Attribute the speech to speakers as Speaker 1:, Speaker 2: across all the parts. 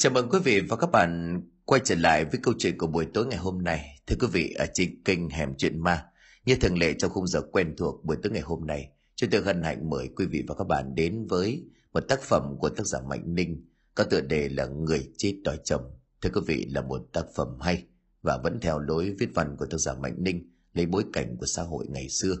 Speaker 1: Chào mừng quý vị và các bạn quay trở lại với câu chuyện của buổi tối ngày hôm nay. Thưa quý vị, ở trên kênh Hẻm Chuyện Ma, như thường lệ trong khung giờ quen thuộc buổi tối ngày hôm nay, chúng tôi hân hạnh mời quý vị và các bạn đến với một tác phẩm của tác giả Mạnh Ninh có tựa đề là Người chết đòi chồng. Thưa quý vị, là một tác phẩm hay và vẫn theo lối viết văn của tác giả Mạnh Ninh lấy bối cảnh của xã hội ngày xưa.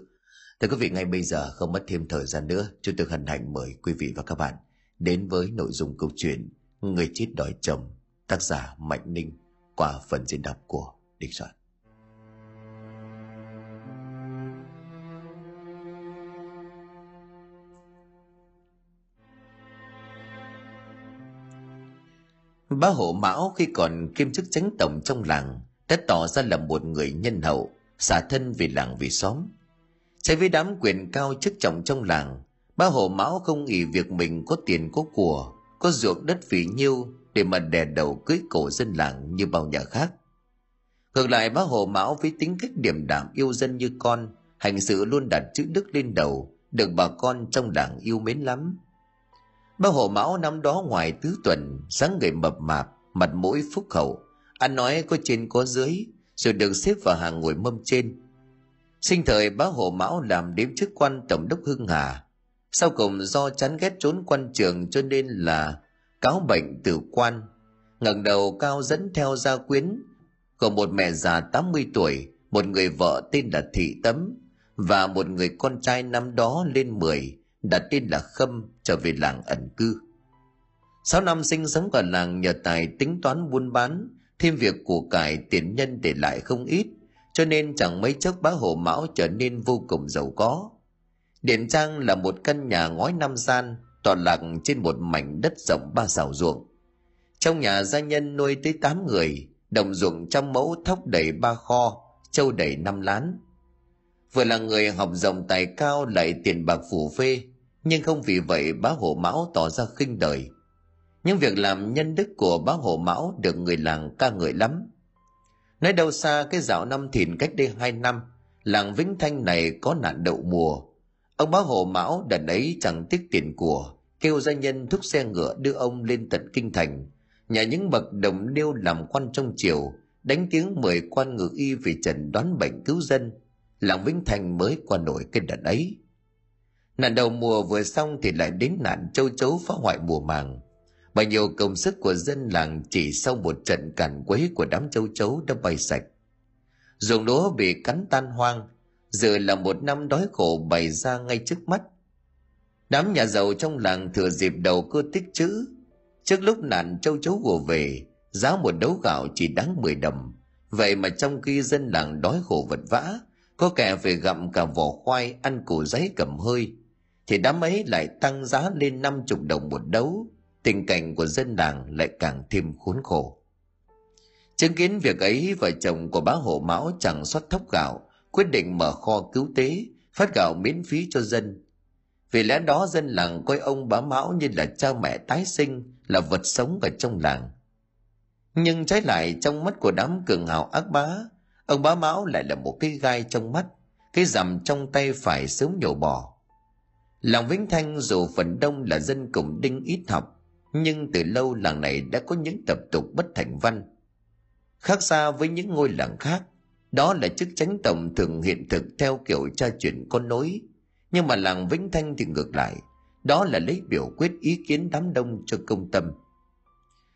Speaker 1: Thưa quý vị, ngay bây giờ không mất thêm thời gian nữa, chúng tôi hân hạnh mời quý vị và các bạn đến với nội dung câu chuyện Người chết đòi chồng, tác giả Mạnh Ninh qua phần diễn đọc của Đinh Soạn. Bá hộ Mão khi còn kiêm chức chánh tổng trong làng đã tỏ ra là một người nhân hậu, xả thân vì làng vì xóm. Trái với đám quyền cao chức trọng trong làng, bá hộ Mão không nghĩ việc mình có tiền có của, có ruộng đất phỉ nhiêu để mà đè đầu cưới cổ dân làng như bao nhà khác. Ngược lại bá hộ Mão với tính cách điềm đạm yêu dân như con, hành sự luôn đặt chữ đức lên đầu, được bà con trong đảng yêu mến lắm. Bác hộ Mão năm đó ngoài tứ tuần, sáng người mập mạp, mặt mũi phúc hậu, ăn nói có trên có dưới, rồi được xếp vào hàng ngồi mâm trên. Sinh thời bá hộ Mão làm đếm chức quan tổng đốc Hưng Hà. Sau cùng do chán ghét trốn quan trường cho nên là cáo bệnh tử quan. ngẩng đầu cao dẫn theo gia quyến, gồm một mẹ già 80 tuổi, một người vợ tên là Thị Tấm, và một người con trai năm đó lên 10, đặt tên là Khâm trở về làng ẩn cư. Sáu năm sinh sống ở làng nhờ tài tính toán buôn bán, thêm việc của cải tiền nhân để lại không ít, cho nên chẳng mấy chốc bá hộ mão trở nên vô cùng giàu có. Điện Trang là một căn nhà ngói năm gian, tọa lạc trên một mảnh đất rộng ba xào ruộng. Trong nhà gia nhân nuôi tới tám người, đồng ruộng trăm mẫu thóc đầy ba kho, châu đầy năm lán. Vừa là người học rộng tài cao lại tiền bạc phủ phê, nhưng không vì vậy bá hộ mão tỏ ra khinh đời. Những việc làm nhân đức của bá hộ mão được người làng ca ngợi lắm. Nói đâu xa cái dạo năm thìn cách đây hai năm, làng Vĩnh Thanh này có nạn đậu mùa. Ông bá hộ mão đợt ấy chẳng tiếc tiền của, kêu gia nhân thúc xe ngựa đưa ông lên tận kinh thành. Nhà những bậc đồng liêu làm quan trong triều, đánh tiếng mời quan ngự y về trần đoán bệnh cứu dân. Làng Vĩnh thành mới qua nổi cái đợt ấy. Nạn đầu mùa vừa xong thì lại đến nạn châu chấu phá hoại mùa màng. Bao nhiêu công sức của dân làng chỉ sau một trận càn quấy của đám châu chấu đã bay sạch. Ruộng lúa bị cắn tan hoang, giờ là một năm đói khổ bày ra ngay trước mắt. Đám nhà giàu trong làng thừa dịp đầu cơ tích chữ. Trước lúc nạn châu chấu ùa về, giá một đấu gạo chỉ đáng 10 đồng. Vậy mà trong khi dân làng đói khổ vật vã, có kẻ về gặm cả vỏ khoai ăn củ giấy cầm hơi, thì đám ấy lại tăng giá lên năm chục đồng một đấu, tình cảnh của dân làng lại càng thêm khốn khổ. Chứng kiến việc ấy, vợ chồng của bá hộ Mão chẳng xuất thóc gạo, quyết định mở kho cứu tế, phát gạo miễn phí cho dân. Vì lẽ đó dân làng coi ông bá Mão như là cha mẹ tái sinh, là vật sống ở trong làng. Nhưng trái lại trong mắt của đám cường hào ác bá, ông bá Mão lại là một cái gai trong mắt, cái rằm trong tay phải sớm nhổ bỏ. Làng Vĩnh Thanh dù phần đông là dân cùng đinh ít học, nhưng từ lâu làng này đã có những tập tục bất thành văn. Khác xa với những ngôi làng khác, đó là chức chánh tổng thường hiện thực theo kiểu cha truyền con nối. Nhưng mà làng Vĩnh Thanh thì ngược lại, đó là lấy biểu quyết ý kiến đám đông cho công tâm.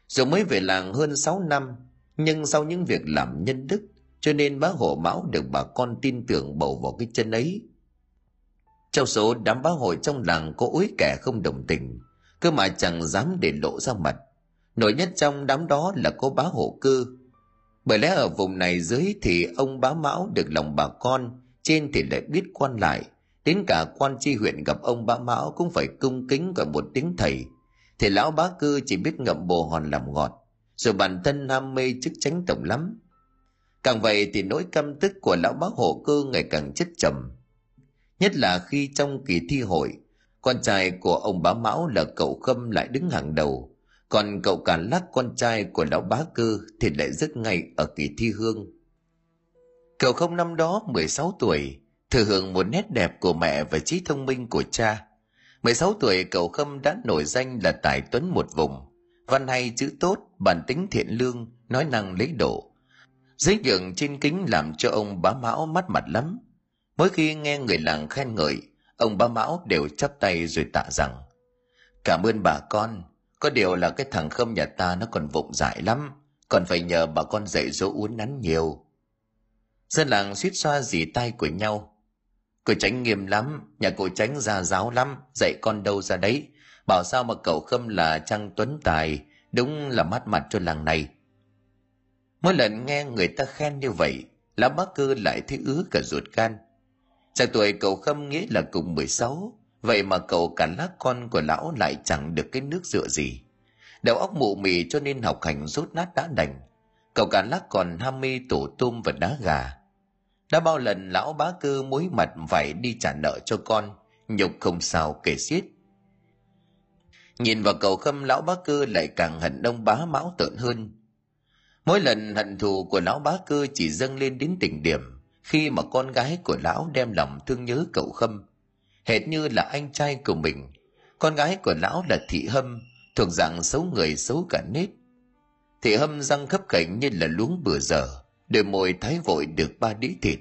Speaker 1: Dù mới về làng hơn 6 năm, nhưng sau những việc làm nhân đức, cho nên bá hộ mão được bà con tin tưởng bầu vào cái chân ấy trong số đám bá hội trong làng có úi kẻ không đồng tình, cơ mà chẳng dám để lộ ra mặt. Nổi nhất trong đám đó là có bá hộ cư. Bởi lẽ ở vùng này dưới thì ông bá mão được lòng bà con, trên thì lại biết quan lại. Đến cả quan tri huyện gặp ông bá mão cũng phải cung kính gọi một tiếng thầy. Thì lão bá cư chỉ biết ngậm bồ hòn làm ngọt, rồi bản thân ham mê chức tránh tổng lắm. Càng vậy thì nỗi căm tức của lão bá hộ cư ngày càng chất trầm Nhất là khi trong kỳ thi hội, con trai của ông bá Mão là cậu Khâm lại đứng hàng đầu, còn cậu Càn Lắc con trai của lão bá cư thì lại rất ngay ở kỳ thi hương. Cậu không năm đó 16 tuổi, thừa hưởng một nét đẹp của mẹ và trí thông minh của cha. 16 tuổi cậu Khâm đã nổi danh là tài tuấn một vùng, văn hay chữ tốt bản tính thiện lương nói năng lấy độ giấy nhượng trên kính làm cho ông bá mão mắt mặt lắm mỗi khi nghe người làng khen ngợi ông bá mão đều chắp tay rồi tạ rằng cảm ơn bà con có điều là cái thằng khâm nhà ta nó còn vụng dại lắm còn phải nhờ bà con dạy dỗ uốn nắn nhiều. Dân làng suýt xoa dì tay của nhau. Cô tránh nghiêm lắm nhà cô tránh ra giáo lắm dạy con đâu ra đấy. Bảo sao mà cậu khâm là trang tuấn tài đúng là mát mặt cho làng này. Mỗi lần nghe người ta khen như vậy lão bác cư lại thấy ứa cả ruột gan. Chàng tuổi cậu khâm nghĩ là cùng 16, vậy mà cậu cả lá con của lão lại chẳng được cái nước dựa gì. Đầu óc mụ mị cho nên học hành rốt nát đã đành. Cậu cả lá còn ham mê tổ tôm và đá gà. Đã bao lần lão bá cư muối mặt phải đi trả nợ cho con, nhục không sao kể xiết. Nhìn vào cậu khâm, lão bá cư lại càng hận ông bá mão tợn hơn. Mỗi lần hận thù của lão bá cư chỉ dâng lên đến đỉnh điểm, khi mà con gái của lão đem lòng thương nhớ cậu khâm hệt như là anh trai của mình. Con gái của lão là thị hâm, thuộc dạng xấu người xấu cả nết. Thị hâm răng khấp khảnh như là luống bừa dở đôi môi thái vội được ba đĩa thịt.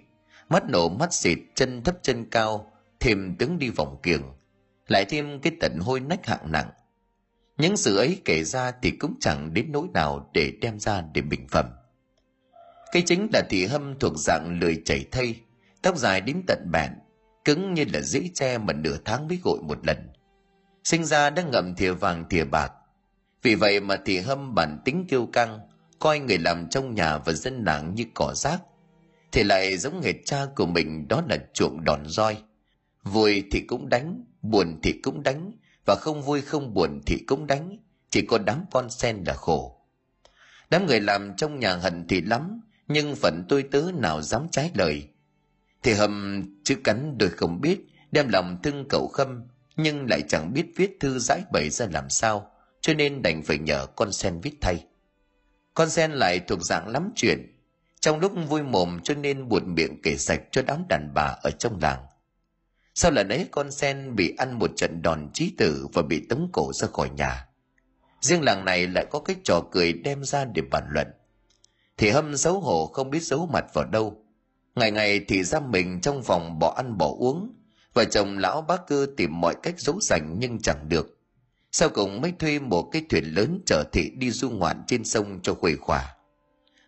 Speaker 1: Mắt nổ mắt xịt, chân thấp chân cao, thêm tướng đi vòng kiềng, lại thêm cái tận hôi nách hạng nặng. Những sự ấy kể ra thì cũng chẳng đến nỗi nào để đem ra để bình phẩm. Cái chính là thị hâm thuộc dạng lười chảy thây tóc dài đến tận bẹn cứng như là dĩ tre mà nửa tháng mới gội một lần. Sinh ra đã ngậm thìa vàng thìa bạc. Vì vậy mà thị hâm bản tính kiêu căng, coi người làm trong nhà và dân làng như cỏ rác. Thì lại giống nghề cha của mình, đó là chuộng đòn roi. Vui thì cũng đánh, buồn thì cũng đánh, và không vui không buồn thì cũng đánh, chỉ có đám con sen là khổ. Đám người làm trong nhà hận thì lắm, nhưng phận tôi tớ nào dám trái lời thì hầm chữ cắn đôi không biết, đem lòng thương cậu khâm, nhưng lại chẳng biết viết thư giải bày ra làm sao, cho nên đành phải nhờ con sen viết thay. Con sen lại thuộc dạng lắm chuyện. Trong lúc vui mồm cho nên buồn miệng kể sạch cho đám đàn bà ở trong làng. Sau lần ấy con sen bị ăn một trận đòn trí tử và bị tống cổ ra khỏi nhà. Riêng làng này lại có cái trò cười đem ra để bàn luận. Thì hâm xấu hổ không biết giấu mặt vào đâu ngày ngày thì giam mình trong vòng bỏ ăn bỏ uống. Vợ chồng lão bác cư tìm mọi cách giấu sành nhưng chẳng được. Sau cùng mới thuê một cái thuyền lớn chở thị đi du ngoạn trên sông cho khuây khỏa.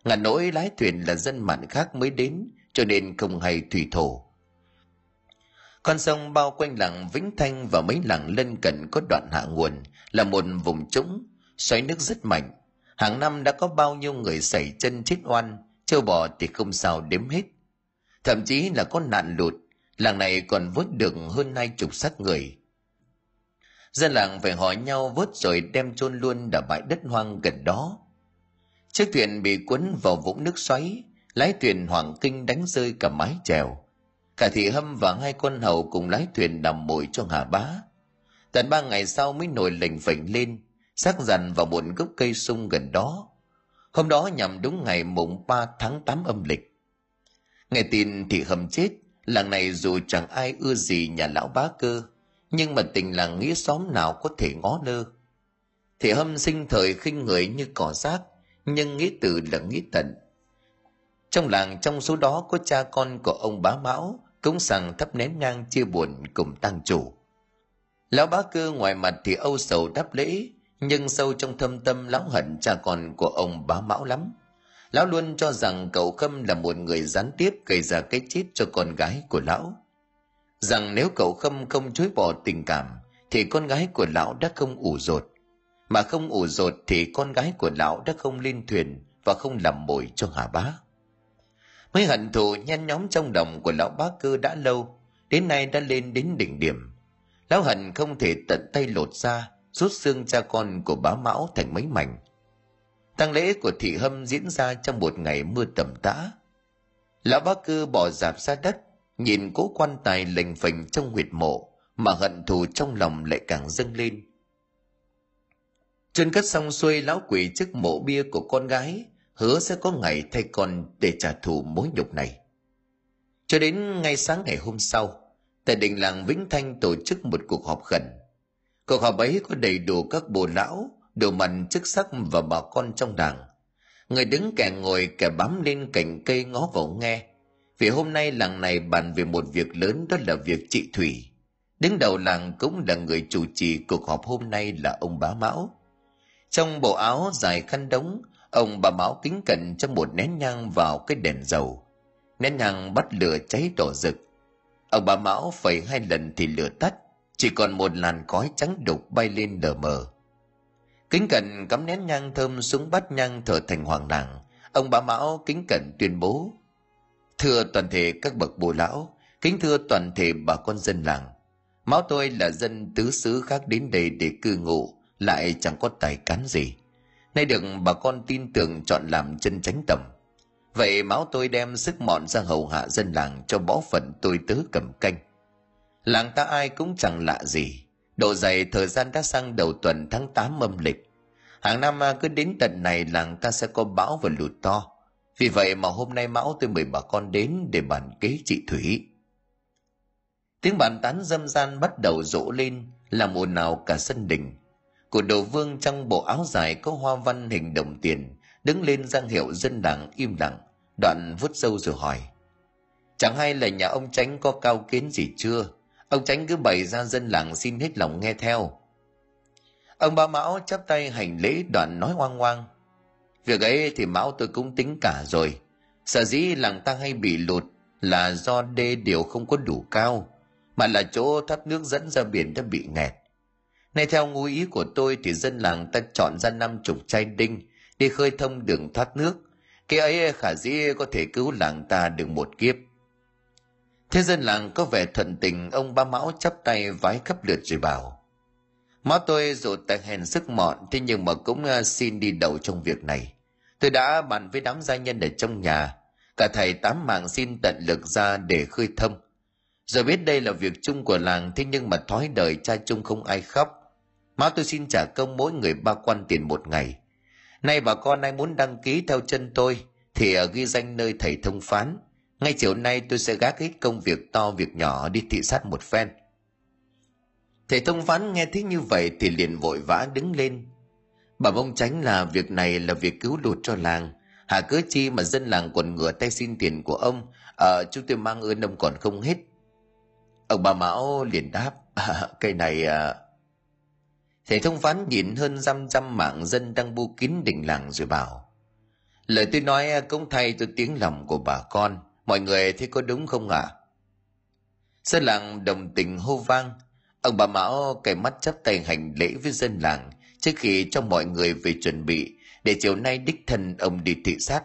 Speaker 1: Ngàn nỗi lái thuyền là dân mạn khác mới đến, cho nên không hay thủy thổ. Con sông bao quanh làng vĩnh thanh và mấy làng lân cận có đoạn hạ nguồn, là một vùng trũng, xoáy nước rất mạnh. Hàng năm đã có bao nhiêu người xảy chân chết oan, châu bò thì không sao đếm hết thậm chí là có nạn lụt, làng này còn vớt được hơn hai chục xác người. Dân làng phải hỏi nhau vớt rồi đem chôn luôn ở bãi đất hoang gần đó. Chiếc thuyền bị cuốn vào vũng nước xoáy, lái thuyền hoàng kinh đánh rơi cả mái chèo. Cả thị hâm và hai con hầu cùng lái thuyền nằm mồi cho hà bá. Tận ba ngày sau mới nổi lệnh phệnh lên, xác dằn vào một gốc cây sung gần đó. Hôm đó nhằm đúng ngày mùng 3 tháng 8 âm lịch nghe tin thì hầm chết. Làng này dù chẳng ai ưa gì nhà lão bá cơ, nhưng mà tình làng nghĩa xóm nào có thể ngó lơ. Thì hâm sinh thời khinh người như cỏ rác, nhưng nghĩ từ là nghĩ tận. Trong làng trong số đó có cha con của ông bá mão cũng sằng thắp nén ngang chia buồn cùng tăng chủ. Lão bá cơ ngoài mặt thì âu sầu đáp lễ, nhưng sâu trong thâm tâm lão hận cha con của ông bá mão lắm lão luôn cho rằng cậu khâm là một người gián tiếp gây ra cái chết cho con gái của lão. Rằng nếu cậu khâm không chối bỏ tình cảm, thì con gái của lão đã không ủ rột. Mà không ủ rột thì con gái của lão đã không lên thuyền và không làm mồi cho hà bá. Mấy hận thù nhen nhóm trong đồng của lão bá cơ đã lâu, đến nay đã lên đến đỉnh điểm. Lão hận không thể tận tay lột ra rút xương cha con của bá mão thành mấy mảnh tang lễ của thị hâm diễn ra trong một ngày mưa tầm tã. Lão bá cư bỏ dạp ra đất, nhìn cố quan tài lềnh phềnh trong huyệt mộ, mà hận thù trong lòng lại càng dâng lên. Chân cất xong xuôi, lão quỷ trước mộ bia của con gái, hứa sẽ có ngày thay con để trả thù mối nhục này. Cho đến ngay sáng ngày hôm sau, tại đình làng vĩnh thanh tổ chức một cuộc họp khẩn. Cuộc họp ấy có đầy đủ các bồ lão đồ mặn chức sắc và bà con trong làng người đứng kẻ ngồi, kẻ bám lên cành cây ngó vào nghe. Vì hôm nay làng này bàn về một việc lớn, đó là việc trị thủy. Đứng đầu làng cũng là người chủ trì cuộc họp hôm nay là ông bá mão. Trong bộ áo dài khăn đống ông bà mão kính cẩn cho một nén nhang vào cái đèn dầu. Nén nhang bắt lửa cháy đỏ rực. Ông bà mão phẩy hai lần thì lửa tắt, chỉ còn một làn khói trắng đục bay lên đờ mờ kính cẩn cắm nén nhang thơm xuống bát nhang thở thành hoàng làng ông bà mão kính cẩn tuyên bố, thưa toàn thể các bậc bồ lão, kính thưa toàn thể bà con dân làng. Máu tôi là dân tứ xứ khác đến đây để cư ngụ, lại chẳng có tài cán gì. Nay được bà con tin tưởng chọn làm chân tránh tầm. Vậy máu tôi đem sức mọn ra hầu hạ dân làng cho bó phận tôi tớ cầm canh. Làng ta ai cũng chẳng lạ gì độ dày thời gian đã sang đầu tuần tháng 8 âm lịch. Hàng năm à, cứ đến tận này làng ta sẽ có bão và lụt to. Vì vậy mà hôm nay mão tôi mời bà con đến để bàn kế trị thủy. Tiếng bàn tán dâm gian bắt đầu rộ lên làm mùa nào cả sân đình. Của đồ vương trong bộ áo dài có hoa văn hình đồng tiền, đứng lên giang hiệu dân đảng im lặng, đoạn vuốt sâu rồi hỏi. Chẳng hay là nhà ông tránh có cao kiến gì chưa? Ông tránh cứ bày ra dân làng xin hết lòng nghe theo. Ông ba mão chắp tay hành lễ đoạn nói oang oang. Việc ấy thì mão tôi cũng tính cả rồi. Sở dĩ làng ta hay bị lụt là do đê điều không có đủ cao, mà là chỗ thoát nước dẫn ra biển đã bị nghẹt. Nay theo ngụ ý của tôi thì dân làng ta chọn ra năm chục chai đinh đi khơi thông đường thoát nước. Cái ấy khả dĩ có thể cứu làng ta được một kiếp thế dân làng có vẻ thuận tình, ông ba mão chắp tay vái khắp lượt rồi bảo Má tôi dù tài hèn sức mọn, thế nhưng mà cũng ờ, xin đi đầu trong việc này. Tôi đã bàn với đám gia nhân ở trong nhà. Cả thầy tám mạng xin tận lực ra để khơi thông. Giờ biết đây là việc chung của làng, thế nhưng mà thói đời cha chung không ai khóc. Má tôi xin trả công mỗi người ba quan tiền một ngày. Nay bà con ai muốn đăng ký theo chân tôi, thì ờ, ghi danh nơi thầy thông phán. Ngay chiều nay tôi sẽ gác hết công việc to việc nhỏ đi thị sát một phen Thầy thông phán nghe thấy như vậy thì liền vội vã đứng lên. Bà bông tránh là việc này là việc cứu lụt cho làng. Hà cớ chi mà dân làng quần ngửa tay xin tiền của ông, à, chúng tôi mang ơn ông còn không hết. Ông bà Mão liền đáp, à, cây này... À... Thầy thông phán nhìn hơn trăm trăm mạng dân đang bu kín đỉnh làng rồi bảo. Lời tôi nói à, cũng thay tôi tiếng lòng của bà con, mọi người thấy có đúng không ạ? À? Dân làng đồng tình hô vang, Ông bà Mão cày mắt chắp tay hành lễ với dân làng trước khi cho mọi người về chuẩn bị để chiều nay đích thân ông đi thị sát.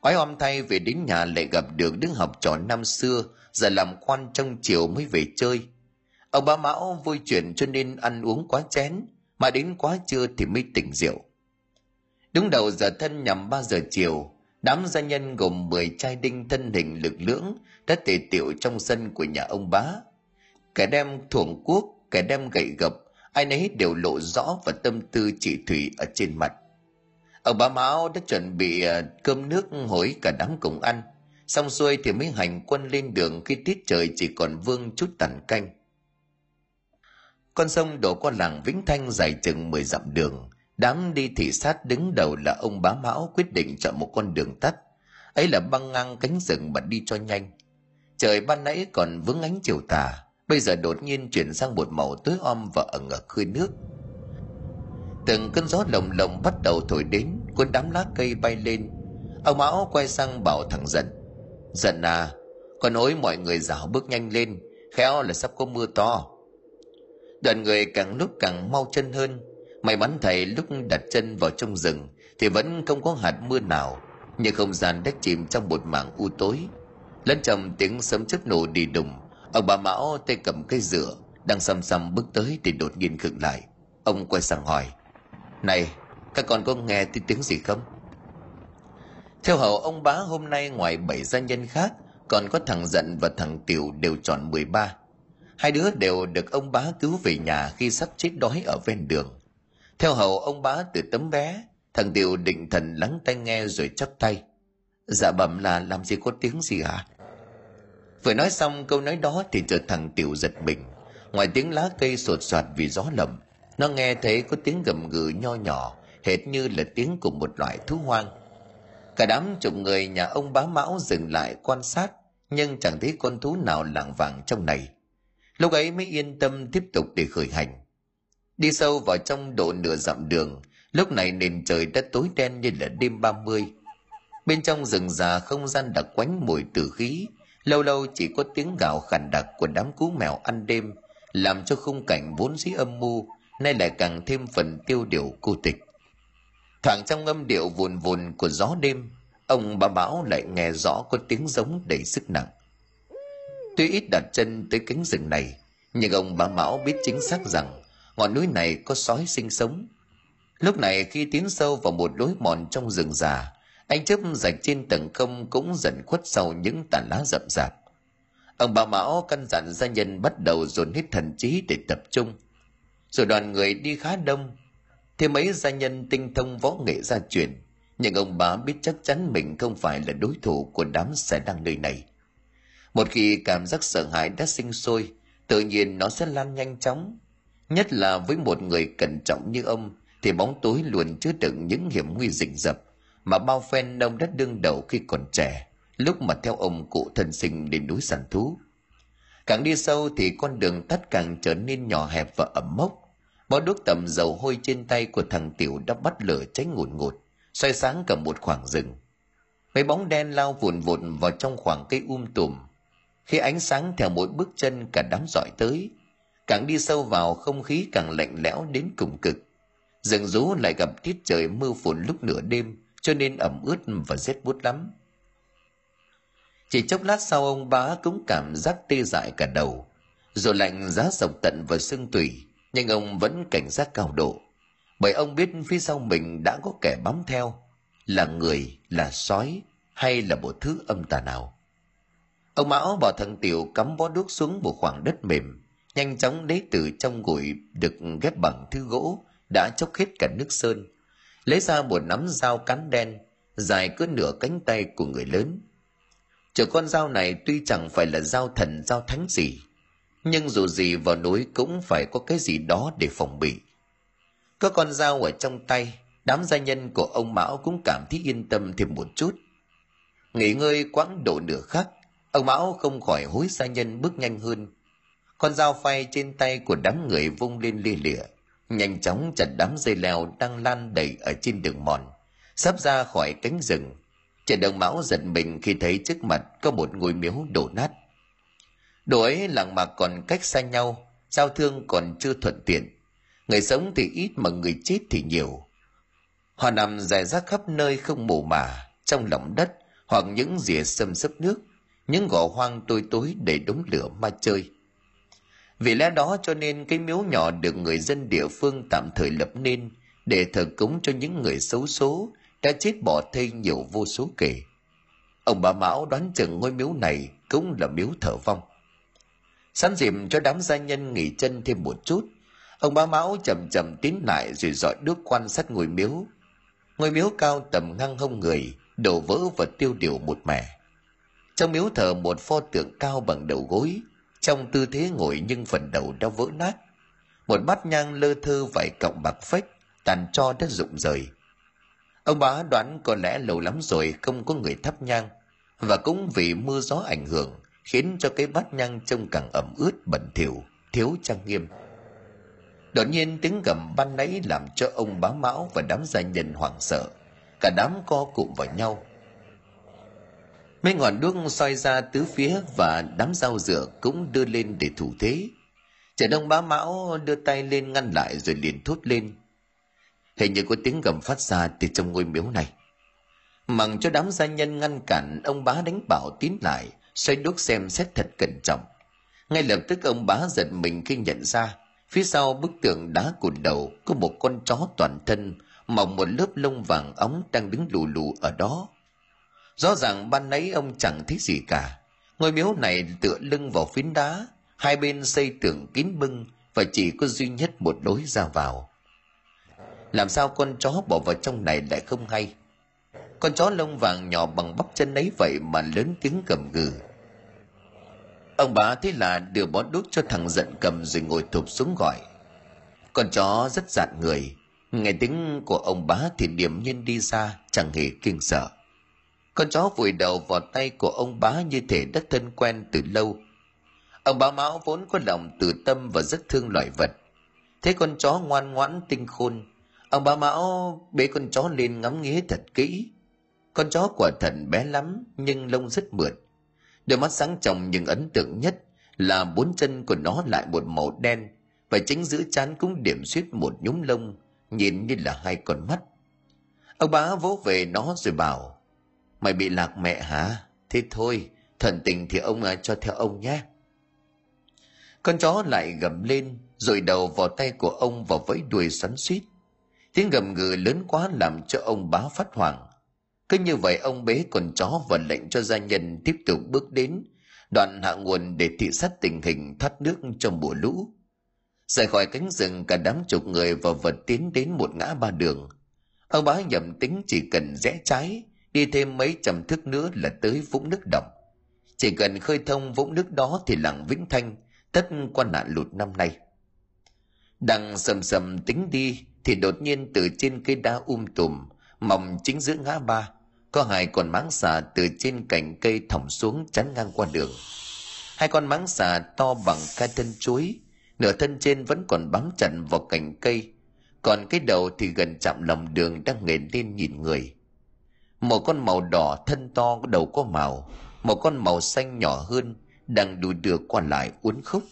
Speaker 1: Oái om thay về đến nhà lại gặp được đứa học trò năm xưa giờ làm quan trong chiều mới về chơi. Ông bà Mão vui chuyện cho nên ăn uống quá chén mà đến quá trưa thì mới tỉnh rượu. Đúng đầu giờ thân nhằm 3 giờ chiều, đám gia nhân gồm 10 trai đinh thân hình lực lưỡng đã tề tiệu trong sân của nhà ông bá. Kẻ đem thuồng cuốc, kẻ đem gậy gập, ai nấy đều lộ rõ và tâm tư chỉ thủy ở trên mặt. Ông bá mão đã chuẩn bị ờ, cơm nước hối cả đám cùng ăn. Xong xuôi thì mới hành quân lên đường khi tiết trời chỉ còn vương chút tàn canh. Con sông đổ qua làng vĩnh thanh dài chừng 10 dặm đường đám đi thị sát đứng đầu là ông bá mão quyết định chọn một con đường tắt. Ấy là băng ngang cánh rừng mà đi cho nhanh. Trời ban nãy còn vướng ánh chiều tà. Bây giờ đột nhiên chuyển sang một màu tối om và ẩn ở khơi nước. Từng cơn gió lồng lồng bắt đầu thổi đến, cuốn đám lá cây bay lên. Ông mão quay sang bảo thằng giận. Giận à con ối mọi người rảo bước nhanh lên, khéo là sắp có mưa to. Đoàn người càng lúc càng mau chân hơn may mắn thầy lúc đặt chân vào trong rừng thì vẫn không có hạt mưa nào, nhưng không gian đã chìm trong một mảng u tối lẫn trong tiếng sấm chớp nổ đi đùng, ông bà mão tay cầm cây dựa đang xăm xăm bước tới thì đột nhiên khựng lại ông quay sang hỏi, này, các con có nghe thấy tiếng gì không theo hầu ông bá, hôm nay ngoài bảy gia nhân khác, còn có thằng giận và thằng tiểu đều chọn 13. Hai đứa đều được ông bá cứu về nhà khi sắp chết đói ở ven đường. Theo hầu ông bá từ tấm bé, thằng tiểu định thần lắng tai nghe rồi chắp tay. Dạ bẩm là làm gì có tiếng gì hả? vừa nói xong câu nói đó thì chợt thằng tiểu giật mình ngoài tiếng lá cây sột soạt vì gió lầm nó nghe thấy có tiếng gầm gừ nho nhỏ hệt như là tiếng của một loại thú hoang cả đám chục người nhà ông bá mão dừng lại quan sát nhưng chẳng thấy con thú nào lảng vàng trong này lúc ấy mới yên tâm tiếp tục để khởi hành đi sâu vào trong độ nửa dặm đường, lúc này nền trời đã tối đen như là đêm ba mươi. Bên trong rừng già không gian đặc quánh mùi tử khí, lâu lâu chỉ có tiếng gào khàn đặc của đám cú mèo ăn đêm, làm cho khung cảnh vốn dĩ âm mưu nay lại càng thêm phần tiêu điều cô tịch. Thoảng trong âm điệu vùn vùn của gió đêm, ông bà bảo lại nghe rõ có tiếng giống đầy sức nặng. Tuy ít đặt chân tới cánh rừng này, nhưng ông bà mão biết chính xác rằng ngọn núi này có sói sinh sống. Lúc này khi tiến sâu vào một lối mòn trong rừng già anh chớp rạch trên tầng không cũng dần khuất sau những tàn lá rậm rạp. Ông bà mão căn dặn gia nhân bắt đầu dồn hết thần trí để tập trung. Rồi đoàn người đi khá đông. Thêm mấy gia nhân tinh thông võ nghệ gia truyền, nhưng ông bà biết chắc chắn mình không phải là đối thủ của đám xe đang nơi này. Một khi cảm giác sợ hãi đã sinh sôi, tự nhiên nó sẽ lan nhanh chóng nhất là với một người cẩn trọng như ông thì bóng tối luôn chứa đựng những hiểm nguy rình rập mà bao phen ông đã đương đầu khi còn trẻ lúc mà theo ông cụ thân sinh đến núi săn thú. Càng đi sâu thì con đường tắt càng trở nên nhỏ hẹp và ẩm mốc. Bó đuốc tầm dầu hôi trên tay của thằng tiểu đã bắt lửa cháy ngùn ngụt, ngụt soi sáng cả một khoảng rừng. Mấy bóng đen lao vụn vụn vào trong khoảng cây um tùm. Khi ánh sáng theo mỗi bước chân cả đám dọi tới càng đi sâu vào, không khí càng lạnh lẽo đến cùng cực. Rừng rú lại gặp tiết trời mưa phùn lúc nửa đêm, cho nên ẩm ướt và rét buốt lắm. Chỉ chốc lát sau, ông bá cũng cảm giác tê dại cả đầu. Rồi lạnh giá dọc tận vào xương tủy, nhưng ông vẫn cảnh giác cao độ. Bởi ông biết phía sau mình đã có kẻ bám theo, là người, là sói, hay là một thứ âm tà nào. Ông mão bỏ thằng tiểu cắm bó đuốc xuống một khoảng đất mềm nhanh chóng lấy từ trong gùi được ghép bằng thứ gỗ đã chốc hết cả nước sơn. Lấy ra một nắm dao cán đen, dài cỡ nửa cánh tay của người lớn. Chờ con dao này tuy chẳng phải là dao thần, dao thánh gì, nhưng dù gì vào núi cũng phải có cái gì đó để phòng bị. Có con dao ở trong tay, đám gia nhân của ông mão cũng cảm thấy yên tâm thêm một chút. Nghỉ ngơi quãng độ nửa khắc, ông mão không khỏi hối gia nhân bước nhanh hơn con dao phay trên tay của đám người vung lên lia lịa nhanh chóng chặt đám dây leo đang lan đầy ở trên đường mòn sắp ra khỏi cánh rừng Trần Đồng Mão giật mình khi thấy trước mặt có một ngôi miếu đổ nát. Đồ ấy làng mạc còn cách xa nhau, giao thương còn chưa thuận tiện. Người sống thì ít mà người chết thì nhiều. Họ nằm dài rác khắp nơi không mồ mả, trong lòng đất hoặc những rìa xâm sấp nước, những gò hoang tối tối để đống lửa ma chơi. Vì lẽ đó cho nên cái miếu nhỏ được người dân địa phương tạm thời lập nên để thờ cúng cho những người xấu số đã chết bỏ thây nhiều vô số kể. Ông bà Mão đoán chừng ngôi miếu này cũng là miếu thờ vong. Sẵn dịp cho đám gia nhân nghỉ chân thêm một chút, ông bà Mão chậm chậm tiến lại rồi dọi đước quan sát ngôi miếu. Ngôi miếu cao tầm ngang hông người, đổ vỡ và tiêu điều một mẻ. Trong miếu thờ một pho tượng cao bằng đầu gối, trong tư thế ngồi nhưng phần đầu đã vỡ nát. Một bát nhang lơ thơ vài cọng bạc phách, tàn cho đã rụng rời. Ông bá đoán có lẽ lâu lắm rồi không có người thắp nhang, và cũng vì mưa gió ảnh hưởng khiến cho cái bát nhang trông càng ẩm ướt bẩn thỉu, thiếu trang nghiêm. Đột nhiên tiếng gầm ban nãy làm cho ông bá mão và đám gia nhân hoảng sợ, cả đám co cụm vào nhau. Mấy ngọn đuốc soi ra tứ phía và đám rau rửa cũng đưa lên để thủ thế. Trẻ đông bá mão đưa tay lên ngăn lại rồi liền thốt lên – hình như có tiếng gầm phát ra từ trong ngôi miếu này. Mặc cho đám gia nhân ngăn cản, ông bá đánh bảo tín lại xoay đuốc xem xét thật cẩn trọng. Ngay lập tức ông bá giật mình khi nhận ra, phía sau bức tường đá cột đầu có một con chó toàn thân, mọc một lớp lông vàng óng đang đứng lù lù ở đó rõ ràng ban nãy ông chẳng thấy gì cả. Ngôi miếu này tựa lưng vào phiến đá, hai bên xây tường kín bưng và chỉ có duy nhất một lối ra vào. Làm sao con chó bỏ vào trong này lại không hay? Con chó lông vàng nhỏ bằng bắp chân ấy vậy mà lớn tiếng cầm gừ. Ông bà thế là đưa bó đuốc cho thằng giận cầm rồi ngồi thụp xuống gọi. Con chó rất dạn người. Nghe tiếng của ông bá thì điểm nhiên đi ra chẳng hề kinh sợ con chó vùi đầu vào tay của ông bá như thể đất thân quen từ lâu. Ông bá mão vốn có lòng từ tâm và rất thương loài vật. Thấy con chó ngoan ngoãn tinh khôn. Ông bá mão bế con chó lên ngắm nghía thật kỹ. Con chó quả thật bé lắm, nhưng lông rất mượt. Đôi mắt sáng trong nhưng ấn tượng nhất là bốn chân của nó lại một màu đen và chính giữa chán cũng điểm xuyết một nhúm lông, nhìn như là hai con mắt. Ông bá vỗ về nó rồi bảo mày bị lạc mẹ hả? Thế thôi thần tình thì ông à, cho theo ông nhé. Con chó lại gầm lên rồi đầu vào tay của ông và vẫy đuôi xoắn suýt tiếng gầm gừ lớn quá làm cho ông bá phát hoảng. Cứ như vậy ông bế con chó và lệnh cho gia nhân tiếp tục bước đến đoạn hạ nguồn để thị sát tình hình thoát nước trong mùa lũ. Rời khỏi cánh rừng cả đám chục người và vật tiến đến một ngã ba đường. Ông bá nhầm tính chỉ cần rẽ trái đi thêm mấy trăm thước nữa là tới vũng nước động chỉ cần khơi thông vũng nước đó thì làng vĩnh thanh tất qua nạn lụt năm nay. Đang sầm sầm tính đi thì đột nhiên từ trên cây đá um tùm, mỏng chính giữa ngã ba, có hai con máng xà từ trên cành cây thỏng xuống chắn ngang qua đường. Hai con máng xà to bằng cái thân chuối, nửa thân trên vẫn còn bám chặt vào cành cây, còn cái đầu thì gần chạm lòng đường đang nghển lên nhìn người một con màu đỏ thân to đầu có màu, một con màu xanh nhỏ hơn đang đùi đưa qua lại uốn khúc.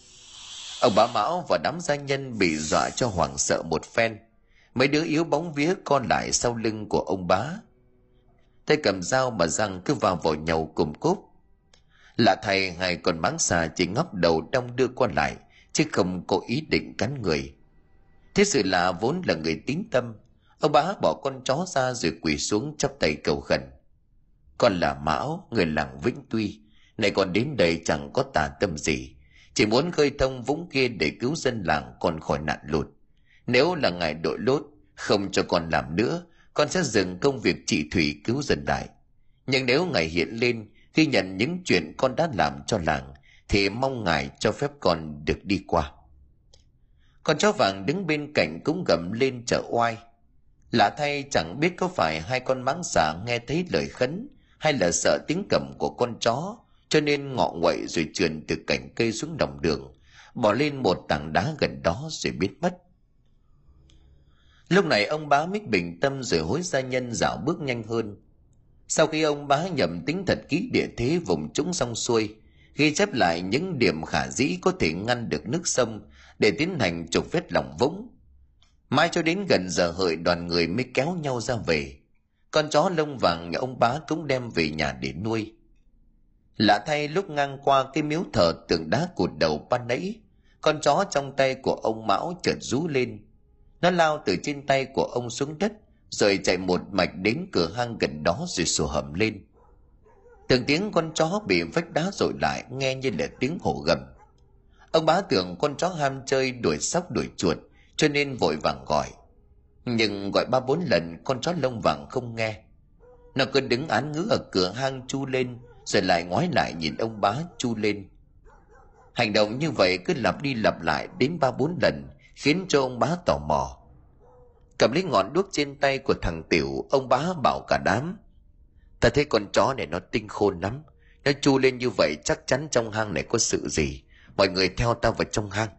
Speaker 1: Ông bá mão và đám gia nhân bị dọa cho hoảng sợ một phen. Mấy đứa yếu bóng vía con lại sau lưng của ông bá. Tay cầm dao mà răng cứ vào vào nhau cùng cúp. Lạ thầy ngày còn máng xà chỉ ngóc đầu đong đưa qua lại, chứ không có ý định cắn người. Thế sự lạ vốn là người tín tâm ông bá bỏ con chó ra rồi quỳ xuống chắp tay cầu khẩn. Con là mão, người làng vĩnh tuy. Này còn đến đây chẳng có tà tâm gì. Chỉ muốn khơi thông vũng kia để cứu dân làng còn khỏi nạn lụt. Nếu là ngài đội lốt, không cho con làm nữa, con sẽ dừng công việc trị thủy cứu dân đại nhưng nếu ngài hiện lên, ghi nhận những chuyện con đã làm cho làng, thì mong ngài cho phép con được đi qua. Con chó vàng đứng bên cạnh cũng gầm lên chợ oai lạ thay chẳng biết có phải hai con máng xà nghe thấy lời khấn, hay là sợ tiếng cầm của con chó, cho nên ngọ nguậy rồi trườn từ cành cây xuống đồng đường, bỏ lên một tảng đá gần đó rồi biến mất. Lúc này ông bá mít bình tâm rồi hối gia nhân dạo bước nhanh hơn. Sau khi ông bá nhầm tính thật kỹ địa thế vùng trũng xong xuôi, ghi chép lại những điểm khả dĩ có thể ngăn được nước sông để tiến hành trục vết lòng vũng mai cho đến gần giờ hợi đoàn người mới kéo nhau ra về. Con chó lông vàng nhà ông bá cũng đem về nhà để nuôi. Lạ thay lúc ngang qua cái miếu thờ tượng đá cụt đầu ban nãy, con chó trong tay của ông mão chợt rú lên. Nó lao từ trên tay của ông xuống đất rồi chạy một mạch đến cửa hang gần đó rồi sủa hầm lên. Từng tiếng con chó bị vách đá dội lại, nghe như là tiếng hổ gầm. Ông bá tưởng con chó ham chơi đuổi sóc đuổi chuột cho nên vội vàng gọi. Nhưng gọi ba bốn lần, con chó lông vàng không nghe. Nó cứ đứng án ngữ ở cửa hang chu lên, rồi lại ngoái lại nhìn ông bá chu lên. Hành động như vậy cứ lặp đi lặp lại đến ba bốn lần, khiến cho ông bá tò mò. Cầm lấy ngọn đuốc trên tay của thằng tiểu, ông bá bảo cả đám, ta thấy con chó này nó tinh khôn lắm. Nó chu lên như vậy chắc chắn trong hang này có sự gì. Mọi người theo ta vào trong hang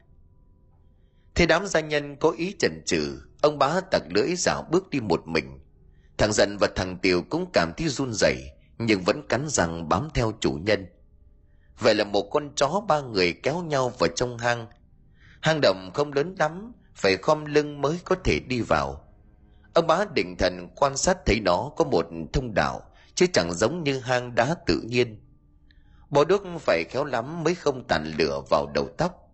Speaker 1: thế đám gia nhân có ý chần chừ, ông bá tặc lưỡi dạo bước đi một mình. Thằng dần và thằng tiều cũng cảm thấy run rẩy, nhưng vẫn cắn răng bám theo chủ nhân. Vậy là một con chó ba người kéo nhau vào trong hang. Hang động không lớn lắm, phải khom lưng mới có thể đi vào. Ông bá định thần quan sát thấy nó có một thông đạo, chứ chẳng giống như hang đá tự nhiên. Bò đuốc phải khéo lắm mới không tàn lửa vào đầu tóc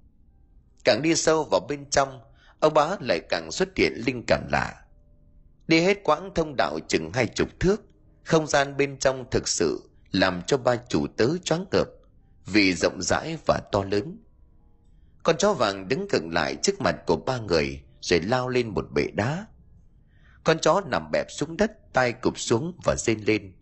Speaker 1: càng đi sâu vào bên trong, ông bá lại càng xuất hiện linh cảm lạ. Đi hết quãng thông đạo chừng hai chục thước, không gian bên trong thực sự làm cho ba chủ tớ choáng ngợp, vì rộng rãi và to lớn. Con chó vàng đứng cận lại trước mặt của ba người, rồi lao lên một bệ đá. Con chó nằm bẹp xuống đất, tay cụp xuống và rên lên.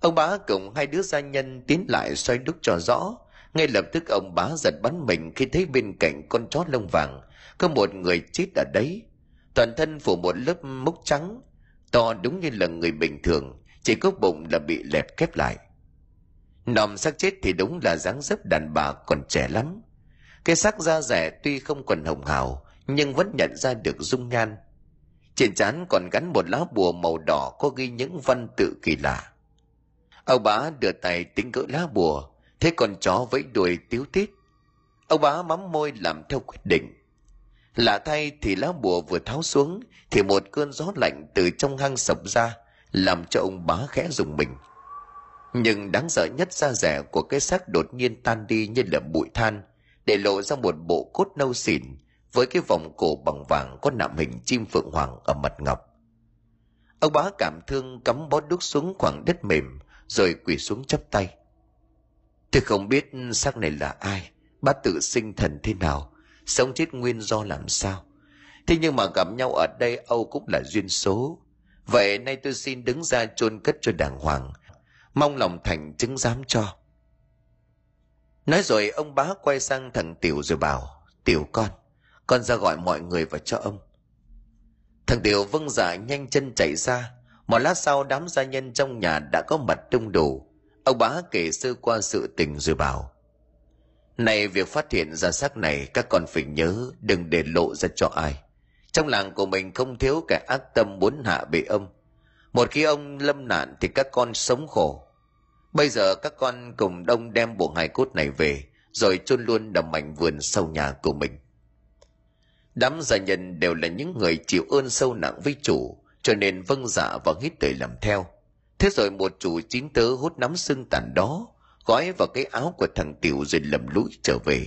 Speaker 1: Ông bá cùng hai đứa gia nhân tiến lại xoay đúc cho rõ ngay lập tức ông bá giật bắn mình khi thấy bên cạnh con chó lông vàng. Có một người chết ở đấy. Toàn thân phủ một lớp mốc trắng, to đúng như là người bình thường, chỉ có bụng là bị lẹt kép lại. Nòm xác chết thì đúng là dáng dấp đàn bà còn trẻ lắm. Cái xác da rẻ tuy không còn hồng hào, nhưng vẫn nhận ra được dung nhan. Trên trán còn gắn một lá bùa màu đỏ có ghi những văn tự kỳ lạ. Ông bá đưa tay tính cỡ lá bùa thế con chó vẫy đuôi tiếu tít. Ông bá mắm môi làm theo quyết định. Lạ thay thì lá bùa vừa tháo xuống, thì một cơn gió lạnh từ trong hang sập ra, làm cho ông bá khẽ dùng mình. Nhưng đáng sợ nhất da rẻ của cái xác đột nhiên tan đi như là bụi than, để lộ ra một bộ cốt nâu xỉn với cái vòng cổ bằng vàng có nạm hình chim phượng hoàng ở mặt ngọc. Ông bá cảm thương cắm bó đúc xuống khoảng đất mềm, rồi quỳ xuống chắp tay tôi không biết xác này là ai bác tự sinh thần thế nào, sống chết nguyên do làm sao. Thế nhưng mà gặp nhau ở đây, âu cũng là duyên số. Vậy nay tôi xin đứng ra chôn cất cho đàng hoàng, mong lòng thành chứng giám cho. Nói rồi, ông bá quay sang thằng tiểu rồi bảo, tiểu con con ra gọi mọi người vào cho ông. Thằng tiểu vâng dạ nhanh chân chạy ra. Một lát sau, đám gia nhân trong nhà đã có mặt đông đủ ông bá kể sơ qua sự tình rồi bảo, này việc phát hiện ra xác này, các con phải nhớ đừng để lộ ra cho ai. Trong làng của mình không thiếu kẻ ác tâm muốn hạ bệ ông. Một khi ông lâm nạn thì các con sống khổ. Bây giờ các con cùng đông đem bộ hài cốt này về, rồi chôn luôn đầm mảnh vườn sau nhà của mình. Đám gia nhân đều là những người chịu ơn sâu nặng với chủ, cho nên vâng dạ và hít tời làm theo thế rồi một chủ chín tớ hút nắm sưng tàn đó, gói vào cái áo của thằng tiểu rồi lầm lũi trở về.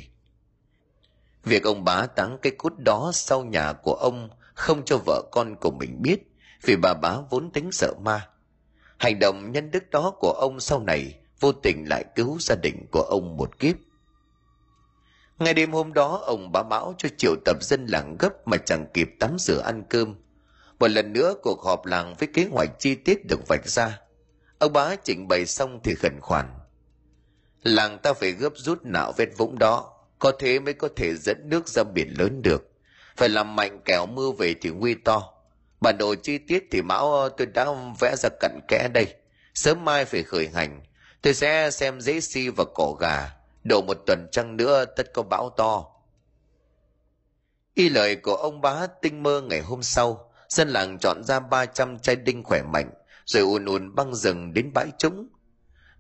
Speaker 1: Việc ông bá táng cái cốt đó sau nhà của ông không cho vợ con của mình biết, vì bà bá vốn tính sợ ma. Hành động nhân đức đó của ông sau này vô tình lại cứu gia đình của ông một kiếp. Ngày đêm hôm đó, ông bá mão cho triệu tập dân làng gấp mà chẳng kịp tắm rửa ăn cơm. Một lần nữa cuộc họp làng với kế hoạch chi tiết được vạch ra ông bá trình bày xong thì khẩn khoản. Làng ta phải gấp rút nạo vết vũng đó, có thế mới có thể dẫn nước ra biển lớn được. Phải làm mạnh kẻo mưa về thì nguy to. Bản đồ chi tiết thì mão ờ, tôi đã vẽ ra cặn kẽ đây. Sớm mai phải khởi hành. Tôi sẽ xem giấy si và cỏ gà. Đổ một tuần trăng nữa, tất có bão to. Y lời của ông bá tinh mơ ngày hôm sau, dân làng chọn ra 300 chai đinh khỏe mạnh rồi ùn ùn băng rừng đến bãi trũng.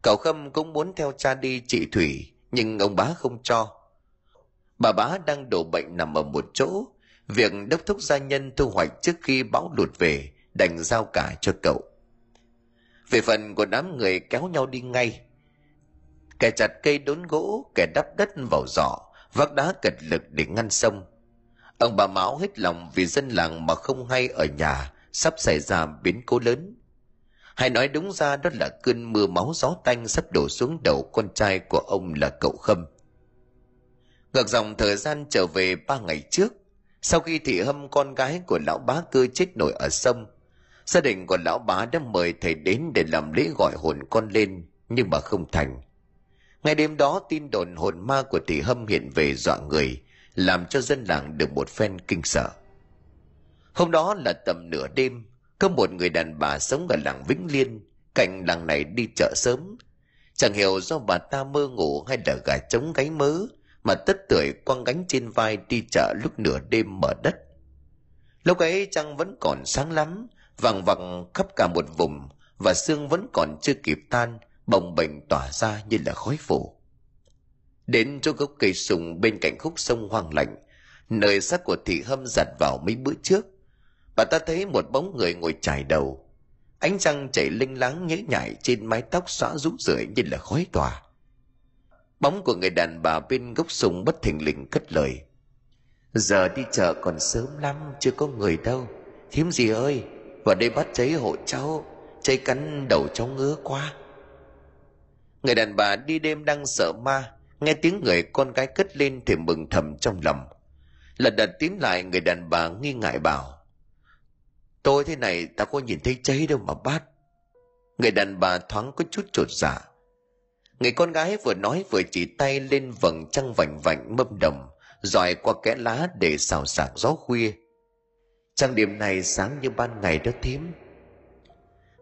Speaker 1: Cậu khâm cũng muốn theo cha đi trị thủy, nhưng ông bá không cho. Bà bá đang đổ bệnh nằm ở một chỗ. Việc đốc thúc gia nhân thu hoạch trước khi bão lụt về đành giao cả cho cậu. Về phần của đám người kéo nhau đi ngay. Kẻ chặt cây đốn gỗ, kẻ đắp đất vào giỏ, vác đá cật lực để ngăn sông. Ông bà máu hết lòng vì dân làng mà không hay ở nhà, sắp xảy ra biến cố lớn hay nói đúng ra đó là cơn mưa máu gió tanh sắp đổ xuống đầu con trai của ông là cậu khâm. Ngược dòng thời gian trở về ba ngày trước, sau khi thị hâm, con gái của lão bá cư chết nổi ở sông, gia đình của lão bá đã mời thầy đến để làm lễ gọi hồn con lên, nhưng mà không thành. Ngày đêm đó, tin đồn hồn ma của thị hâm hiện về dọa người, làm cho dân làng được một phen kinh sợ. Hôm đó là tầm nửa đêm có một người đàn bà sống ở làng vĩnh liên, cạnh làng này đi chợ sớm. Chẳng hiểu do bà ta mơ ngủ hay là gà trống gáy mớ, mà tất tưởi quăng gánh trên vai đi chợ lúc nửa đêm mở đất. Lúc ấy trăng vẫn còn sáng lắm, vàng vằng khắp cả một vùng, và sương vẫn còn chưa kịp tan, bồng bềnh tỏa ra như là khói phủ. Đến chỗ gốc cây sùng bên cạnh khúc sông hoang lạnh, nơi xác của thị hâm giặt vào mấy bữa trước bà ta thấy một bóng người ngồi trải đầu. Ánh trăng chảy linh láng nhễ nhại trên mái tóc xõa rũ rượi như là khói tỏa. Bóng của người đàn bà bên gốc sùng bất thình lình cất lời. Giờ đi chợ còn sớm lắm, chưa có người đâu. Thím gì ơi, vào đây bắt cháy hộ cháu, cháy cắn đầu cháu ngứa quá. Người đàn bà đi đêm đang sợ ma, nghe tiếng người con gái cất lên thì mừng thầm trong lòng. Lần đặt tiến lại, người đàn bà nghi ngại bảo tôi thế này ta có nhìn thấy cháy đâu mà bắt người đàn bà thoáng có chút trột dạ. Người con gái vừa nói vừa chỉ tay lên vầng trăng vành vạnh mâm đồng, dọi qua kẽ lá để xào xạc gió khuya. Trăng điểm này sáng như ban ngày đó thím.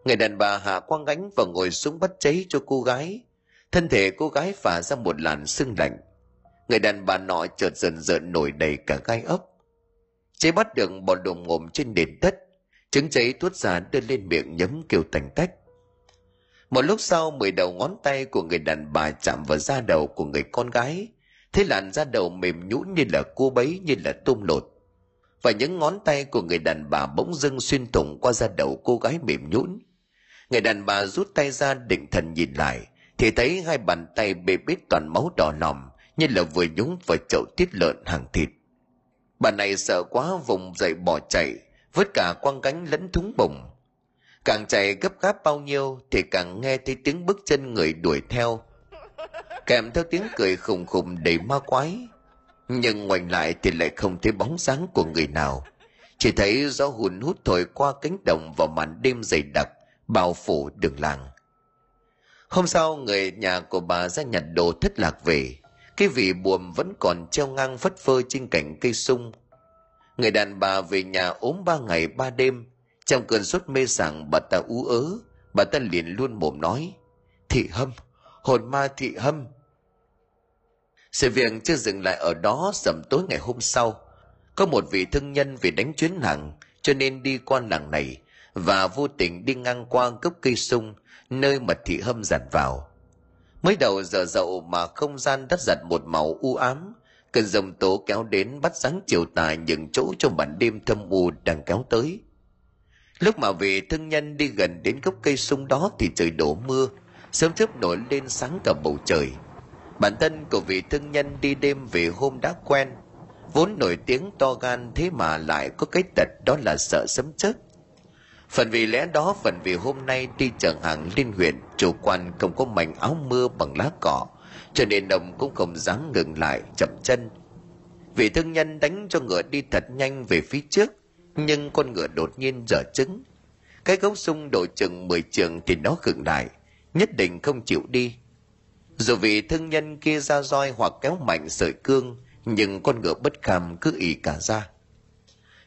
Speaker 1: Người đàn bà hạ quang gánh và ngồi xuống bắt cháy cho cô gái. Thân thể cô gái phả ra một làn sưng lạnh. Người đàn bà nọ chợt dần dần nổi đầy cả gai ốc. Cháy bắt được bò đồm ngồm trên nền đất trứng cháy tuốt ra đưa lên miệng nhấm kêu tành tách. Một lúc sau, mười đầu ngón tay của người đàn bà chạm vào da đầu của người con gái. Thế làn da đầu mềm nhũn như là cua bấy, như là tôm lột. Và những ngón tay của người đàn bà bỗng dưng xuyên thủng qua da đầu cô gái mềm nhũn. Người đàn bà rút tay ra định thần nhìn lại, thì thấy hai bàn tay bê bết toàn máu đỏ lòm, như là vừa nhúng vào chậu tiết lợn hàng thịt. Bà này sợ quá, vùng dậy bỏ chạy vứt cả quăng gánh lẫn thúng bụng càng chạy gấp gáp bao nhiêu thì càng nghe thấy tiếng bước chân người đuổi theo. Kèm theo tiếng cười khùng khùng đầy ma quái. Nhưng ngoảnh lại thì lại không thấy bóng dáng của người nào. Chỉ thấy gió hùn hút thổi qua cánh đồng vào màn đêm dày đặc, bao phủ đường làng. Hôm sau, người nhà của bà ra nhặt đồ thất lạc về. Cái vị buồm vẫn còn treo ngang phất phơ trên cành cây sung người đàn bà về nhà ốm ba ngày ba đêm. Trong cơn sốt mê sảng, bà ta ú ớ. Bà ta liền luôn mồm nói, thị hâm, hồn ma thị hâm. Sự việc chưa dừng lại ở đó, sầm tối ngày hôm sau, có một vị thương nhân vì đánh chuyến hàng, cho nên đi qua làng này và vô tình đi ngang qua gốc cây sung, nơi mà thị hâm dạt vào. Mới đầu giờ dậu mà không gian đất giặt một màu u ám cơn dòng tố kéo đến bắt sáng chiều tà những chỗ trong bản đêm thâm u đang kéo tới. Lúc mà vị thương nhân đi gần đến gốc cây sung đó thì trời đổ mưa, sớm chớp nổi lên sáng cả bầu trời. Bản thân của vị thương nhân đi đêm về hôm đã quen, vốn nổi tiếng to gan thế mà lại có cái tật đó là sợ sấm chớp. Phần vì lẽ đó, phần vì hôm nay đi chở hàng liên huyện, chủ quan không có mảnh áo mưa bằng lá cỏ cho nên ông cũng không dám ngừng lại, chậm chân. Vị thương nhân đánh cho ngựa đi thật nhanh về phía trước, nhưng con ngựa đột nhiên dở trứng. Cái gốc sung độ chừng mười trường thì nó khựng lại, nhất định không chịu đi. Dù vị thương nhân kia ra roi hoặc kéo mạnh sợi cương, nhưng con ngựa bất kham cứ ì cả ra.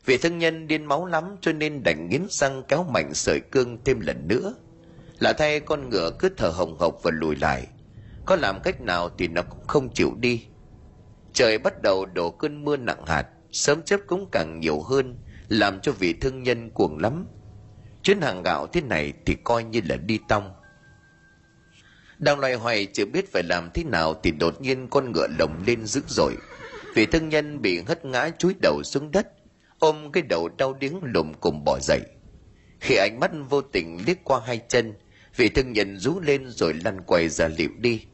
Speaker 1: Vị thương nhân điên máu lắm cho nên đành nghiến răng kéo mạnh sợi cương thêm lần nữa. Lạ thay con ngựa cứ thở hồng hộc và lùi lại có làm cách nào thì nó cũng không chịu đi. Trời bắt đầu đổ cơn mưa nặng hạt sớm chớp cũng càng nhiều hơn, làm cho vị thương nhân cuồng lắm. Chuyến hàng gạo thế này thì coi như là đi tong. Đang loay hoay chưa biết phải làm thế nào thì đột nhiên con ngựa lồng lên dữ dội. Vị thương nhân bị hất ngã chúi đầu xuống đất, ôm cái đầu đau điếng lùm cùng bỏ dậy. Khi ánh mắt vô tình liếc qua hai chân, vị thương nhân rú lên rồi lăn quay ra liệu đi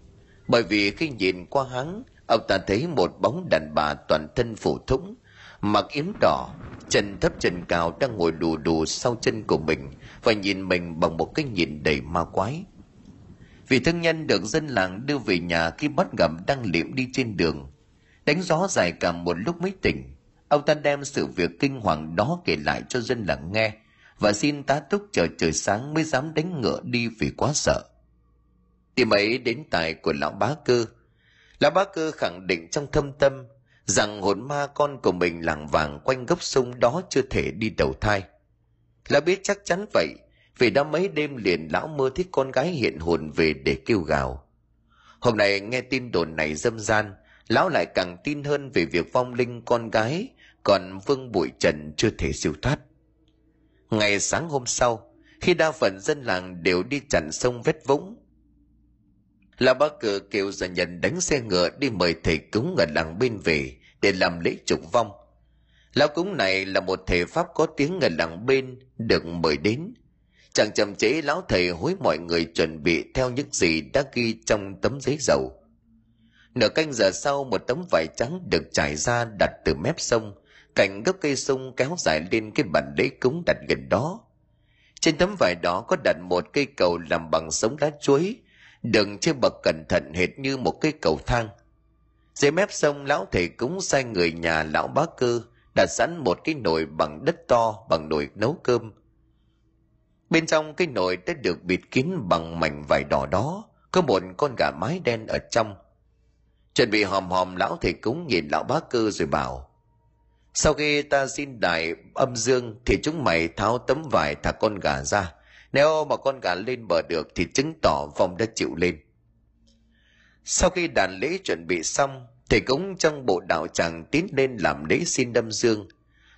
Speaker 1: bởi vì khi nhìn qua hắn, ông ta thấy một bóng đàn bà toàn thân phủ thũng mặc yếm đỏ, chân thấp chân cao đang ngồi đù đù sau chân của mình và nhìn mình bằng một cái nhìn đầy ma quái. Vị thương nhân được dân làng đưa về nhà khi bắt gặp đang liệm đi trên đường, đánh gió dài cả một lúc mới tỉnh, ông ta đem sự việc kinh hoàng đó kể lại cho dân làng nghe và xin tá túc chờ trời sáng mới dám đánh ngựa đi vì quá sợ tìm ấy đến tài của lão bá cơ. Lão bá cơ khẳng định trong thâm tâm rằng hồn ma con của mình làng vàng quanh gốc sông đó chưa thể đi đầu thai. Lão biết chắc chắn vậy, vì đã mấy đêm liền lão mơ thấy con gái hiện hồn về để kêu gào. Hôm nay nghe tin đồn này dâm gian, lão lại càng tin hơn về việc vong linh con gái còn vương bụi trần chưa thể siêu thoát. Ngày sáng hôm sau, khi đa phần dân làng đều đi chặn sông vết vũng lão bá cử kêu gia nhân đánh xe ngựa đi mời thầy cúng ở làng bên về để làm lễ trục vong. Lão cúng này là một thầy pháp có tiếng ở làng bên được mời đến. Chẳng chậm chế lão thầy hối mọi người chuẩn bị theo những gì đã ghi trong tấm giấy dầu. Nửa canh giờ sau, một tấm vải trắng được trải ra đặt từ mép sông, cạnh gốc cây sung kéo dài lên cái bàn lễ cúng đặt gần đó. Trên tấm vải đó có đặt một cây cầu làm bằng sống lá chuối đừng chơi bậc cẩn thận hệt như một cái cầu thang. Dưới mép sông, lão thầy cúng sai người nhà lão bá cơ đặt sẵn một cái nồi bằng đất to, bằng nồi nấu cơm. Bên trong cái nồi đã được bịt kín bằng mảnh vải đỏ đó, có một con gà mái đen ở trong. Chuẩn bị hòm hòm, lão thầy cúng nhìn lão bá cơ rồi bảo, sau khi ta xin đại âm dương thì chúng mày tháo tấm vải thả con gà ra nếu mà con gà lên bờ được thì chứng tỏ vong đã chịu lên. Sau khi đàn lễ chuẩn bị xong, thầy cúng trong bộ đạo tràng tiến lên làm lễ xin đâm dương.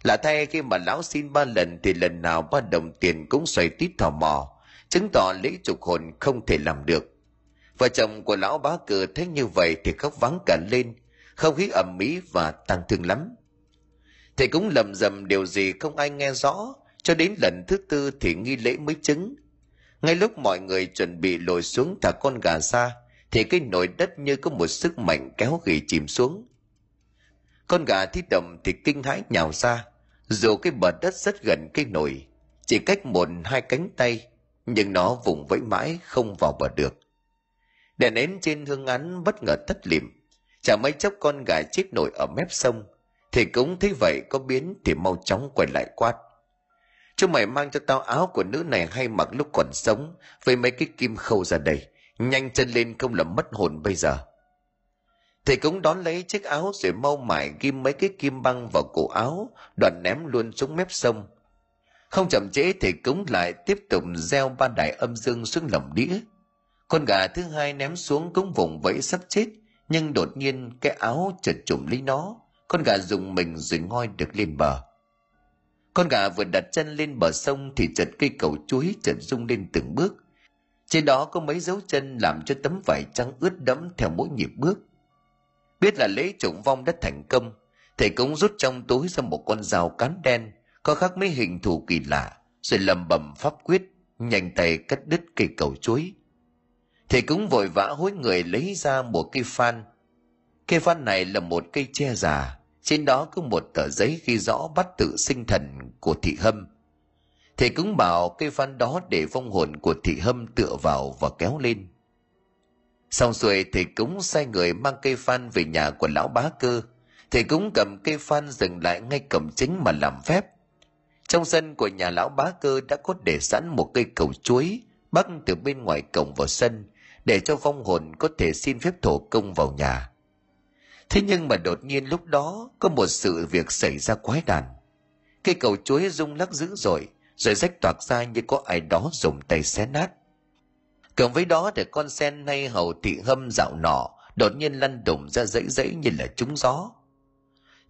Speaker 1: Lạ thay khi mà lão xin ba lần thì lần nào ba đồng tiền cũng xoay tít thò mò, chứng tỏ lễ trục hồn không thể làm được. Vợ chồng của lão bá cờ thấy như vậy thì khóc vắng cả lên, không khí ẩm mỹ và tăng thương lắm. Thầy cũng lầm rầm điều gì không ai nghe rõ cho đến lần thứ tư thì nghi lễ mới chứng. Ngay lúc mọi người chuẩn bị lồi xuống thả con gà ra, thì cái nồi đất như có một sức mạnh kéo gỉ chìm xuống. Con gà thi đầm thì kinh hãi nhào ra, dù cái bờ đất rất gần cái nồi, chỉ cách một hai cánh tay, nhưng nó vùng vẫy mãi không vào bờ được. Đèn nến trên hương án bất ngờ tắt lịm chả mấy chốc con gà chết nổi ở mép sông, thì cũng thấy vậy có biến thì mau chóng quay lại quát chúng mày mang cho tao áo của nữ này hay mặc lúc còn sống, với mấy cái kim khâu ra đây. Nhanh chân lên không là mất hồn bây giờ. Thầy cũng đón lấy chiếc áo rồi mau mải ghim mấy cái kim băng vào cổ áo, đoạn ném luôn xuống mép sông. Không chậm trễ thầy cúng lại tiếp tục gieo ba đại âm dương xuống lồng đĩa. Con gà thứ hai ném xuống cũng vùng vẫy sắp chết, nhưng đột nhiên cái áo chợt trùm lấy nó. Con gà dùng mình rồi ngoi được lên bờ con gà vừa đặt chân lên bờ sông thì chợt cây cầu chuối chợt rung lên từng bước. Trên đó có mấy dấu chân làm cho tấm vải trắng ướt đẫm theo mỗi nhịp bước. Biết là lễ trụng vong đã thành công, thầy cũng rút trong túi ra một con dao cán đen, có khắc mấy hình thù kỳ lạ, rồi lầm bầm pháp quyết, nhanh tay cắt đứt cây cầu chuối. Thầy cũng vội vã hối người lấy ra một cây phan. Cây phan này là một cây tre già trên đó có một tờ giấy ghi rõ bắt tự sinh thần của thị hâm. Thầy cũng bảo cây phan đó để vong hồn của thị hâm tựa vào và kéo lên. Xong xuôi, thầy cũng sai người mang cây phan về nhà của lão bá cơ. Thầy cũng cầm cây phan dừng lại ngay cổng chính mà làm phép. Trong sân của nhà lão bá cơ đã có để sẵn một cây cầu chuối, bắc từ bên ngoài cổng vào sân, để cho vong hồn có thể xin phép thổ công vào nhà thế nhưng mà đột nhiên lúc đó có một sự việc xảy ra quái đản cây cầu chuối rung lắc dữ dội, rồi rách toạc ra như có ai đó dùng tay xé nát. Cộng với đó để con sen hay hầu thị hâm dạo nọ đột nhiên lăn đùng ra dãy dãy như là trúng gió.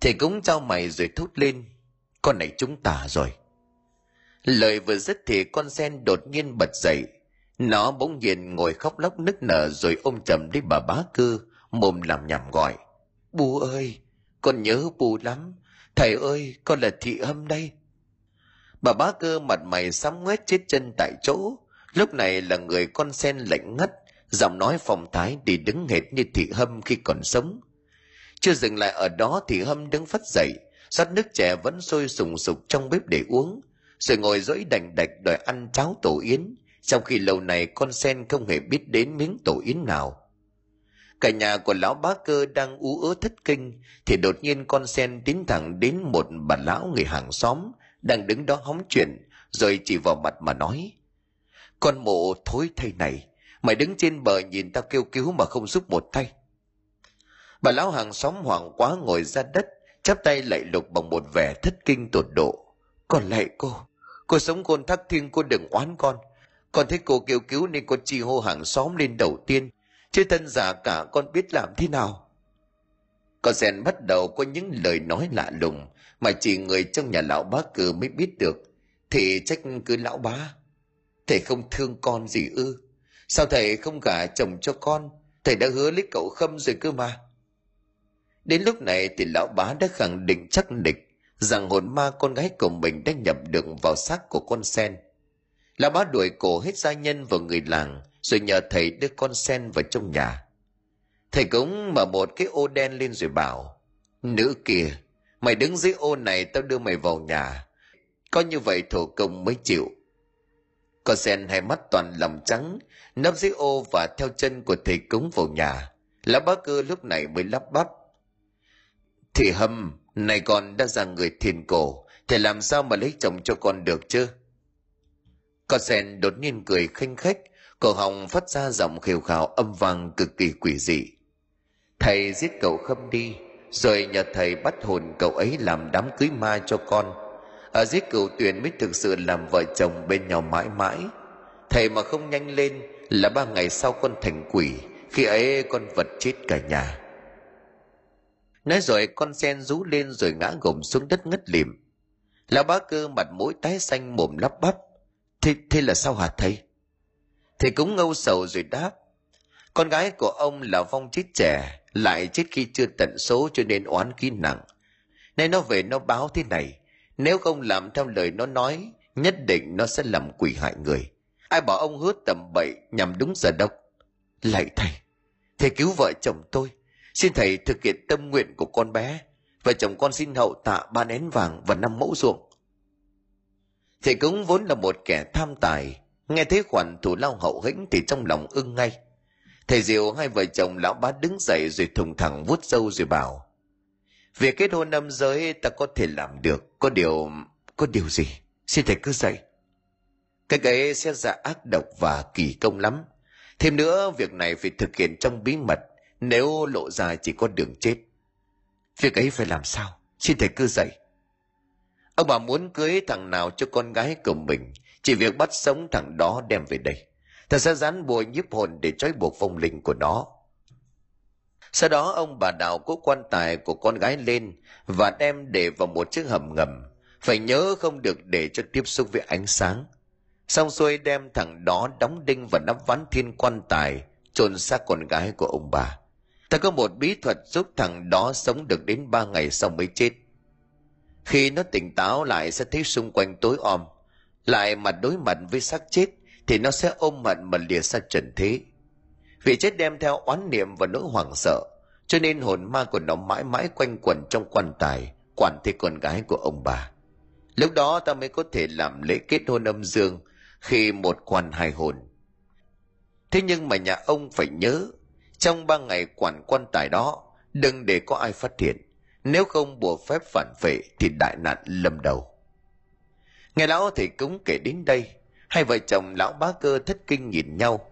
Speaker 1: Thì cũng trao mày rồi thốt lên, con này chúng ta rồi. Lời vừa dứt thì con sen đột nhiên bật dậy. Nó bỗng nhiên ngồi khóc lóc nức nở rồi ôm chầm lấy bà bá cư, mồm làm nhảm gọi bù ơi, con nhớ bù lắm. Thầy ơi, con là thị hâm đây. Bà bá cơ mặt mày sám ngoét chết chân tại chỗ. Lúc này là người con sen lạnh ngắt, giọng nói phòng thái đi đứng hệt như thị hâm khi còn sống. Chưa dừng lại ở đó thì hâm đứng phát dậy, rót nước chè vẫn sôi sùng sục trong bếp để uống, rồi ngồi dỗi đành đạch đòi ăn cháo tổ yến, trong khi lâu này con sen không hề biết đến miếng tổ yến nào cả nhà của lão bá cơ đang ú ớ thất kinh, thì đột nhiên con sen tiến thẳng đến một bà lão người hàng xóm đang đứng đó hóng chuyện, rồi chỉ vào mặt mà nói, con mộ thối thay này, mày đứng trên bờ nhìn tao kêu cứu mà không giúp một tay. Bà lão hàng xóm hoảng quá ngồi ra đất, chắp tay lạy lục bằng một vẻ thất kinh tột độ còn lạy cô cô sống côn thắc thiên cô đừng oán con. Con thấy cô kêu cứu nên con chi hô hàng xóm lên đầu tiên chứ thân giả cả, con biết làm thế nào? Con sen bắt đầu có những lời nói lạ lùng mà chỉ người trong nhà lão bá cử mới biết được. Thì trách cứ lão bá. Thầy không thương con gì ư? Sao thầy không gả chồng cho con? Thầy đã hứa lấy cậu khâm rồi cơ mà. Đến lúc này thì lão bá đã khẳng định chắc địch rằng hồn ma con gái của mình đã nhập được vào xác của con sen. Lão bá đuổi cổ hết gia nhân và người làng rồi nhờ thầy đưa con sen vào trong nhà. Thầy cũng mở một cái ô đen lên rồi bảo nữ kia, mày đứng dưới ô này tao đưa mày vào nhà. Có như vậy thổ công mới chịu. Con sen hai mắt toàn lòng trắng nấp dưới ô và theo chân của thầy cúng vào nhà. Lão bá cơ lúc này mới lắp bắp thì hâm này con đã ra người thiền cổ thầy làm sao mà lấy chồng cho con được chứ? Con sen đột nhiên cười khinh khách cổ họng phát ra giọng khều khào âm vang cực kỳ quỷ dị. Thầy giết cậu khâm đi, rồi nhờ thầy bắt hồn cậu ấy làm đám cưới ma cho con. Ở giết cửu tuyển mới thực sự làm vợ chồng bên nhau mãi mãi. Thầy mà không nhanh lên là ba ngày sau con thành quỷ, khi ấy con vật chết cả nhà. Nói rồi con sen rú lên rồi ngã gồng xuống đất ngất lịm. Lão bá cơ mặt mũi tái xanh mồm lắp bắp. Thế thế là sao hả thầy? Thầy cũng ngâu sầu rồi đáp, con gái của ông là vong chết trẻ, lại chết khi chưa tận số cho nên oán khí nặng. Nay nó về nó báo thế này, nếu không làm theo lời nó nói, nhất định nó sẽ làm quỷ hại người. Ai bảo ông hứa tầm bậy nhằm đúng giờ độc lạy thầy thầy cứu vợ chồng tôi. Xin thầy thực hiện tâm nguyện của con bé, vợ chồng con xin hậu tạ ba nén vàng và năm mẫu ruộng. Thầy cũng vốn là một kẻ tham tài nghe thấy khoản thủ lao hậu hĩnh thì trong lòng ưng ngay. Thầy diệu hai vợ chồng lão bá đứng dậy rồi thùng thẳng vuốt sâu rồi bảo việc kết hôn nam giới ta có thể làm được, có điều có điều gì? Xin thầy cứ dạy. Cái ấy sẽ ra ác độc và kỳ công lắm. Thêm nữa, việc này phải thực hiện trong bí mật, nếu lộ ra chỉ có đường chết. Việc ấy phải làm sao? Xin thầy cứ dạy. Ông bà muốn cưới thằng nào cho con gái của mình chỉ việc bắt sống thằng đó đem về đây. Ta sẽ dán bùa nhiếp hồn để trói buộc phong linh của nó. Sau đó, ông bà đào cố quan tài của con gái lên và đem để vào một chiếc hầm ngầm. Phải nhớ không được để cho tiếp xúc với ánh sáng. Xong xuôi đem thằng đó đóng đinh và nắp ván thiên quan tài chôn xác con gái của ông bà. Ta có một bí thuật giúp thằng đó sống được đến ba ngày sau mới chết. Khi nó tỉnh táo lại sẽ thấy xung quanh tối om lại mặt đối mặt với xác chết, thì nó sẽ ôm hận mà lìa xa trần thế. Vì chết đem theo oán niệm và nỗi hoảng sợ, cho nên hồn ma của nó mãi mãi quanh quẩn trong quan tài, quản thi con gái của ông bà. Lúc đó ta mới có thể làm lễ kết hôn âm dương khi một quan hai hồn. Thế nhưng mà nhà ông phải nhớ, trong ba ngày quản quan tài đó, đừng để có ai phát hiện. Nếu không bùa phép phản vệ thì đại nạn lâm đầu nghe lão thầy cúng kể đến đây. Hai vợ chồng lão bá cơ thất kinh nhìn nhau.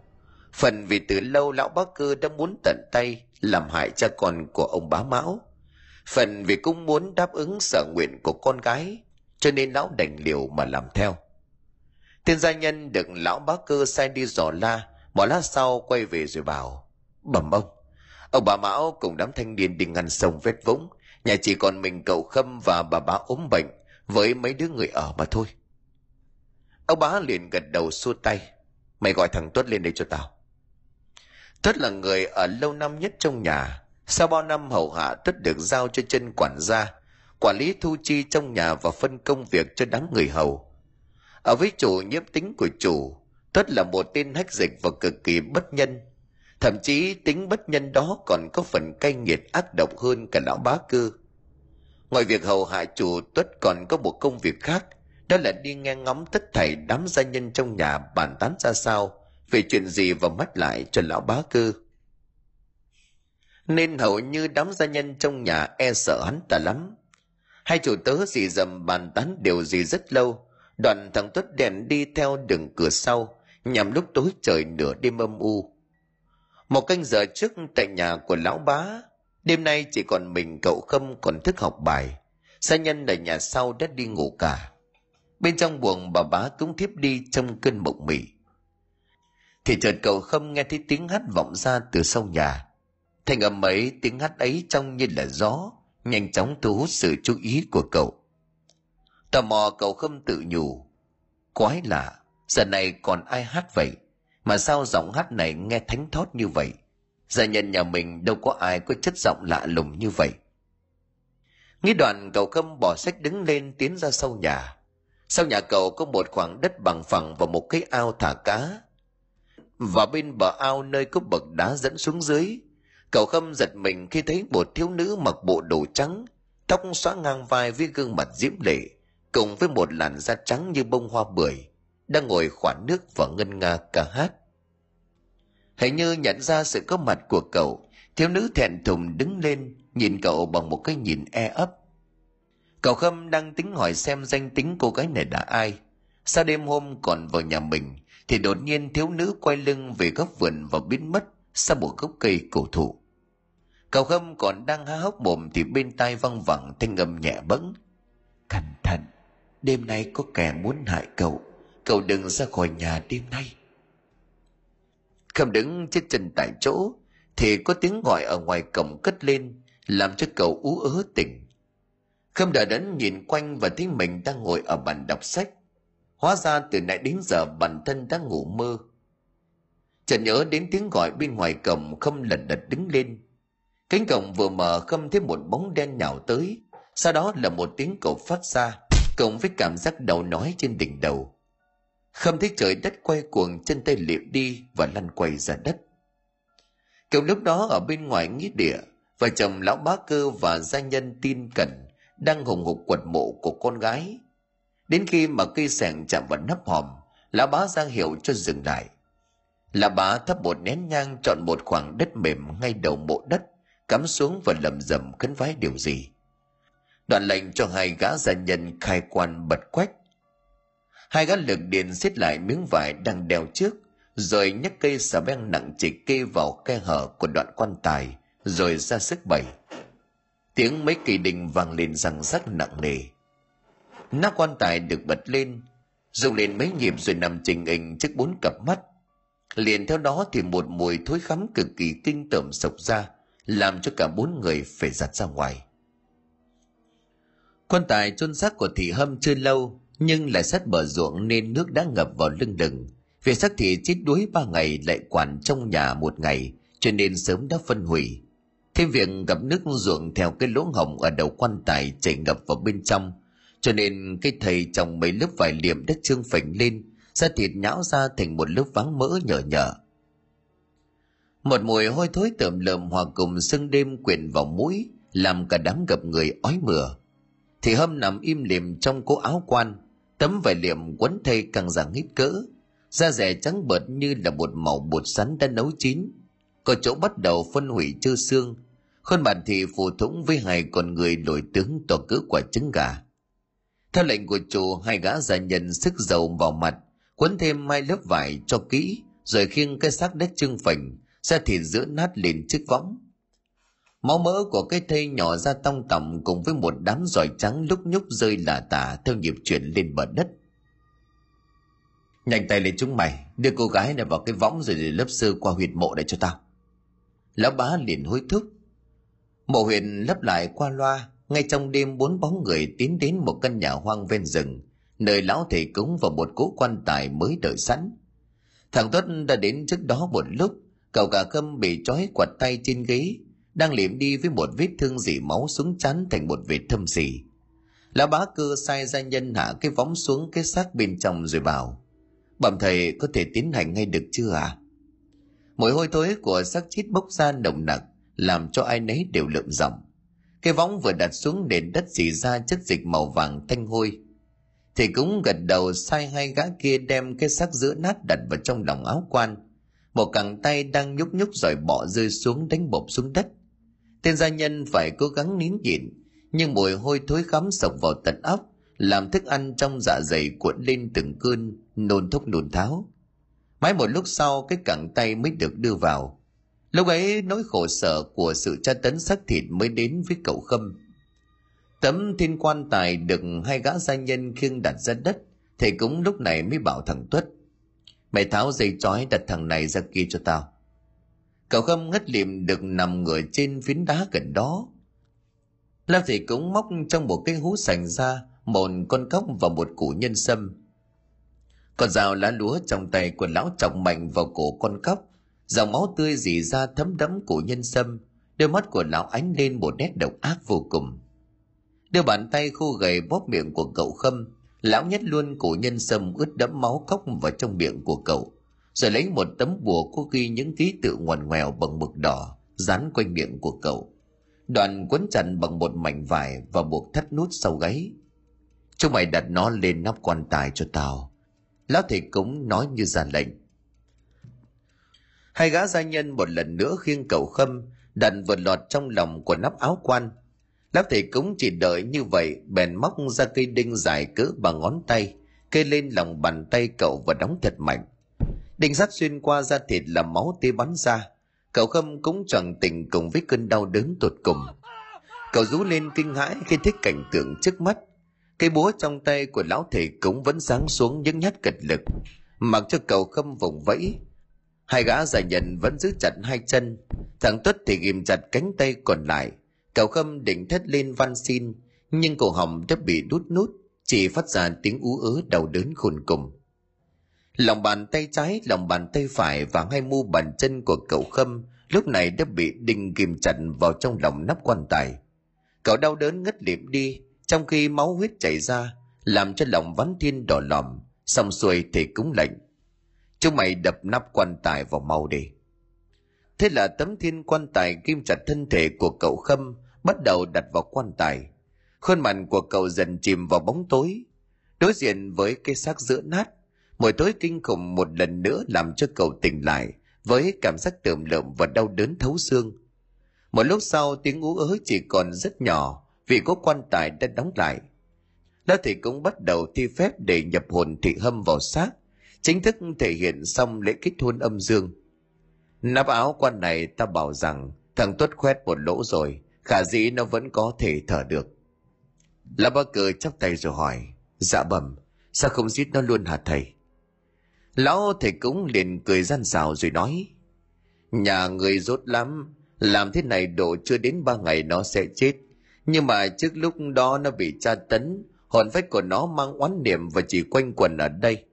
Speaker 1: Phần vì từ lâu lão bá cơ đã muốn tận tay làm hại cha con của ông bá mão. Phần vì cũng muốn đáp ứng sở nguyện của con gái, cho nên lão đành liều mà làm theo. Tiên gia nhân được lão bá cơ sai đi dò la một lát sau quay về rồi bảo, bẩm ông ông bà mão cùng đám thanh niên đi ngăn sông vết vũng. Nhà chỉ còn mình cậu khâm và bà bá ốm bệnh với mấy đứa người ở mà thôi. Ông bá liền gật đầu xua tay. Mày gọi thằng tuất lên đây cho tao. Tuất là người ở lâu năm nhất trong nhà. Sau bao năm hầu hạ, tuất được giao cho chân quản gia, quản lý thu chi trong nhà và phân công việc cho đám người hầu. Ở với chủ nhiếp tính của chủ, tuất là một tên hách dịch và cực kỳ bất nhân. Thậm chí tính bất nhân đó còn có phần cay nghiệt ác độc hơn cả lão bá cư ngoài việc hầu hạ chủ tuất còn có một công việc khác, đó là đi nghe ngóng tất thảy đám gia nhân trong nhà bàn tán ra sao về chuyện gì và mắt lại cho lão bá cư. Nên hầu như đám gia nhân trong nhà e sợ hắn ta lắm. Hai chủ tớ dì dầm bàn tán điều gì rất lâu đoạn thằng tuất đèn đi theo đường cửa sau, nhằm lúc tối trời nửa đêm âm u. Một canh giờ trước tại nhà của lão bá đêm nay chỉ còn mình cậu khâm còn thức học bài. Sa nhân ở nhà sau đã đi ngủ cả. Bên trong buồng bà bá cũng thiếp đi trong cơn mộng mị. Thì chợt cậu khâm nghe thấy tiếng hát vọng ra từ sau nhà. Thành âm ấy, tiếng hát ấy trông như là gió, nhanh chóng thu hút sự chú ý của cậu. Tò mò, cậu khâm tự nhủ, quái lạ, giờ này còn ai hát vậy? Mà sao giọng hát này nghe thánh thót như vậy? Gia nhân nhà mình đâu có ai có chất giọng lạ lùng như vậy. Nghĩ đoạn, cậu khâm bỏ sách đứng lên tiến ra sau nhà. Sau nhà cậu có một khoảng đất bằng phẳng và một cái ao thả cá. Và bên bờ ao nơi có bậc đá dẫn xuống dưới, cậu khâm giật mình khi thấy một thiếu nữ mặc bộ đồ trắng, tóc xóa ngang vai với gương mặt diễm lệ, cùng với một làn da trắng như bông hoa bưởi, đang ngồi khoản nước và ngân nga ca hát hình như nhận ra sự có mặt của cậu. Thiếu nữ thẹn thùng đứng lên, nhìn cậu bằng một cái nhìn e ấp. Cậu khâm đang tính hỏi xem danh tính cô gái này là ai. Sao đêm hôm còn vào nhà mình, thì đột nhiên thiếu nữ quay lưng về góc vườn và biến mất sau một gốc cây cổ thụ. Cậu khâm còn đang há hốc mồm thì bên tai văng vẳng thanh âm nhẹ bẫng. Cẩn thận, đêm nay có kẻ muốn hại cậu. Cậu đừng ra khỏi nhà đêm nay khâm đứng chết chân tại chỗ, thì có tiếng gọi ở ngoài cổng cất lên, làm cho cậu ú ớ tỉnh. Khâm đã đẫn nhìn quanh và thấy mình đang ngồi ở bàn đọc sách. Hóa ra từ nãy đến giờ bản thân đang ngủ mơ. Chợt nhớ đến tiếng gọi bên ngoài cổng, khâm lần đật đứng lên. Cánh cổng vừa mở, khâm thấy một bóng đen nhào tới. Sau đó là một tiếng cậu phát ra. Cộng với cảm giác đầu nói trên đỉnh đầu khâm thấy trời đất quay cuồng, chân tay liệm đi và lăn quay ra đất. Kiểu lúc đó ở bên ngoài nghĩa địa, vợ chồng lão bá cơ và gia nhân tin cẩn đang hùng hục quật mộ của con gái. Đến khi mà cây sẻng chạm vào nắp hòm, lão bá ra hiệu cho dừng lại. Lão bá thắp một nén nhang chọn một khoảng đất mềm ngay đầu mộ đất, cắm xuống và lầm rầm khấn vái điều gì. Đoạn lệnh cho hai gã gia nhân khai quan bật quách hai gã lực điện xiết lại miếng vải đang đeo trước, rồi nhấc cây xà beng nặng chỉ kê vào khe hở của đoạn quan tài, rồi ra sức bẩy. tiếng mấy cây đình vang lên răng rắc nặng nề. Nắp quan tài được bật lên dùng lên mấy nhịp rồi nằm trình hình trước bốn cặp mắt. Liền theo đó thì một mùi thối khắm cực kỳ kinh tởm sộc ra, làm cho cả bốn người phải giặt ra ngoài. Quan tài chôn xác của thị hâm chưa lâu nhưng lại sát bờ ruộng nên nước đã ngập vào lưng đừng việc xác thì chết đuối ba ngày lại quản trong nhà một ngày, cho nên sớm đã phân hủy. Thêm việc gặp nước ruộng theo cái lỗ hổng ở đầu quan tài chảy ngập vào bên trong. Cho nên cái thầy trồng mấy lớp vải liệm đất trương phình lên, da thịt nhão ra thành một lớp váng mỡ nhở nhở một mùi hôi thối tởm lợm hòa cùng sương đêm quyện vào mũi, làm cả đám gặp người ói mửa. Thì hâm nằm im lìm trong cố áo quan tấm vải liệm quấn thây càng rằng hít cỡ. Da rẻ trắng bợt như là một màu bột sắn đã nấu chín. Có chỗ bắt đầu phân hủy chưa xương. Khuôn mặt thì phù thủng với hai con người nổi tướng to cỡ quả trứng gà. Theo lệnh của chủ, hai gã già nhân sức dầu vào mặt, quấn thêm hai lớp vải cho kỹ, rồi khiêng cái xác đất trưng phình ra thịt giữa nát lên chiếc võng máu mỡ của cái thây nhỏ ra tong tỏng cùng với một đám giỏi trắng lúc nhúc rơi lả tả theo nhịp chuyển lên bờ đất. Nhanh tay lên chúng mày, đưa cô gái này vào cái võng rồi để lớp sơ qua huyệt mộ để cho tao. Lão bá liền hối thúc. Mộ huyệt lấp lại qua loa, ngay trong đêm bốn bóng người tiến đến một căn nhà hoang ven rừng, nơi lão thầy cúng và một cố quan tài mới đợi sẵn. Thằng tuất đã đến trước đó một lúc, cậu cả khâm bị trói quạt tay trên ghế đang liệm đi với một vết thương dỉ máu xuống chắn thành một vết thâm dỉ. Lão bá cơ sai gia nhân hạ cái võng xuống cái xác bên trong rồi bảo, bẩm thầy có thể tiến hành ngay được chưa à mùi hôi thối của xác chết bốc ra nồng nặc, làm cho ai nấy đều lượm giọng. Cái võng vừa đặt xuống nền đất dì ra chất dịch màu vàng thanh hôi. Thì cũng gật đầu sai hai gã kia đem cái xác giữa nát đặt vào trong lòng áo quan. Một cẳng tay đang nhúc nhúc rồi bỏ rơi xuống đánh bộp xuống đất tên gia nhân phải cố gắng nín nhịn, nhưng mùi hôi thối khắm sộc vào tận óc, làm thức ăn trong dạ dày cuộn lên từng cơn nôn thốc nôn tháo. Mãi một lúc sau, cái cẳng tay mới được đưa vào. Lúc ấy, nỗi khổ sở của sự tra tấn xác thịt mới đến với cậu khâm. Tấm thiên quan tài được hai gã gia nhân khiêng đặt ra đất, thầy cũng lúc này mới bảo thằng tuất, mày tháo dây chói đặt thằng này ra kia cho tao cậu khâm ngất liệm được nằm ngửa trên phiến đá gần đó Lam thì cũng móc trong một cái hú sành ra một con cóc và một củ nhân sâm. Con dao lá lúa trong tay của lão chọc mạnh vào cổ con cóc, dòng máu tươi dì ra thấm đẫm củ nhân sâm, đôi mắt của lão ánh lên một nét độc ác vô cùng. Đưa bàn tay khô gầy bóp miệng của cậu khâm, lão nhét luôn củ nhân sâm ướt đẫm máu cốc vào trong miệng của cậu, rồi lấy một tấm bùa có ghi những ký tự ngoằn ngoèo bằng mực đỏ, dán quanh miệng của cậu. Đoạn quấn chặt bằng một mảnh vải và buộc thắt nút sau gáy. Chúng mày đặt nó lên nắp quan tài cho tao. Lão thầy cúng nói như ra lệnh. Hai gã gia nhân một lần nữa khiêng cậu khâm, đặt vượt lọt trong lòng của nắp áo quan. Lão thầy cúng chỉ đợi như vậy, bèn móc ra cây đinh dài cỡ bằng ngón tay cây lên lòng bàn tay cậu và đóng thật mạnh đinh sắt xuyên qua da thịt làm máu tê bắn ra. Cậu khâm cũng chẳng tình cùng với cơn đau đớn tột cùng. Cậu rú lên kinh hãi khi thấy cảnh tượng trước mắt. Cây búa trong tay của lão thầy cũng vẫn giáng xuống những nhát cật lực, mặc cho cậu khâm vùng vẫy. Hai gã giải nhận vẫn giữ chặt hai chân. Thằng tuất thì ghim chặt cánh tay còn lại. Cậu khâm định thét lên van xin, nhưng cổ họng đã bị đút nút, chỉ phát ra tiếng ú ớ đau đớn khôn cùng lòng bàn tay trái, lòng bàn tay phải và hai mu bàn chân của cậu khâm lúc này đã bị đinh kìm chặt vào trong lòng nắp quan tài. Cậu đau đớn ngất liệm đi, trong khi máu huyết chảy ra, làm cho lòng ván thiên đỏ lòm, xong xuôi thì cúng lệnh chúng mày đập nắp quan tài vào mau đi. Thế là tấm thiên quan tài kim chặt thân thể của cậu khâm bắt đầu đặt vào quan tài. Khuôn mặt của cậu dần chìm vào bóng tối, đối diện với cái xác giữa nát mùi tối kinh khủng một lần nữa làm cho cậu tỉnh lại với cảm giác tởm lợm và đau đớn thấu xương. Một lúc sau, tiếng ú ớ chỉ còn rất nhỏ, vì có quan tài đã đóng lại. Lão thầy cũng bắt đầu thi phép để nhập hồn thị hâm vào xác, chính thức thể hiện xong lễ kết hôn âm dương. Nắp áo quan này ta bảo rằng, thằng tuất khoét một lỗ rồi, khả dĩ nó vẫn có thể thở được. Lão ba cười chắp tay rồi hỏi dạ bẩm, sao không giết nó luôn hả thầy? Lão thầy cũng liền cười gian xào rồi nói, nhà người rốt lắm, làm thế này độ chưa đến ba ngày nó sẽ chết. Nhưng mà trước lúc đó nó bị tra tấn, hồn phách của nó mang oán niệm và chỉ quanh quẩn ở đây.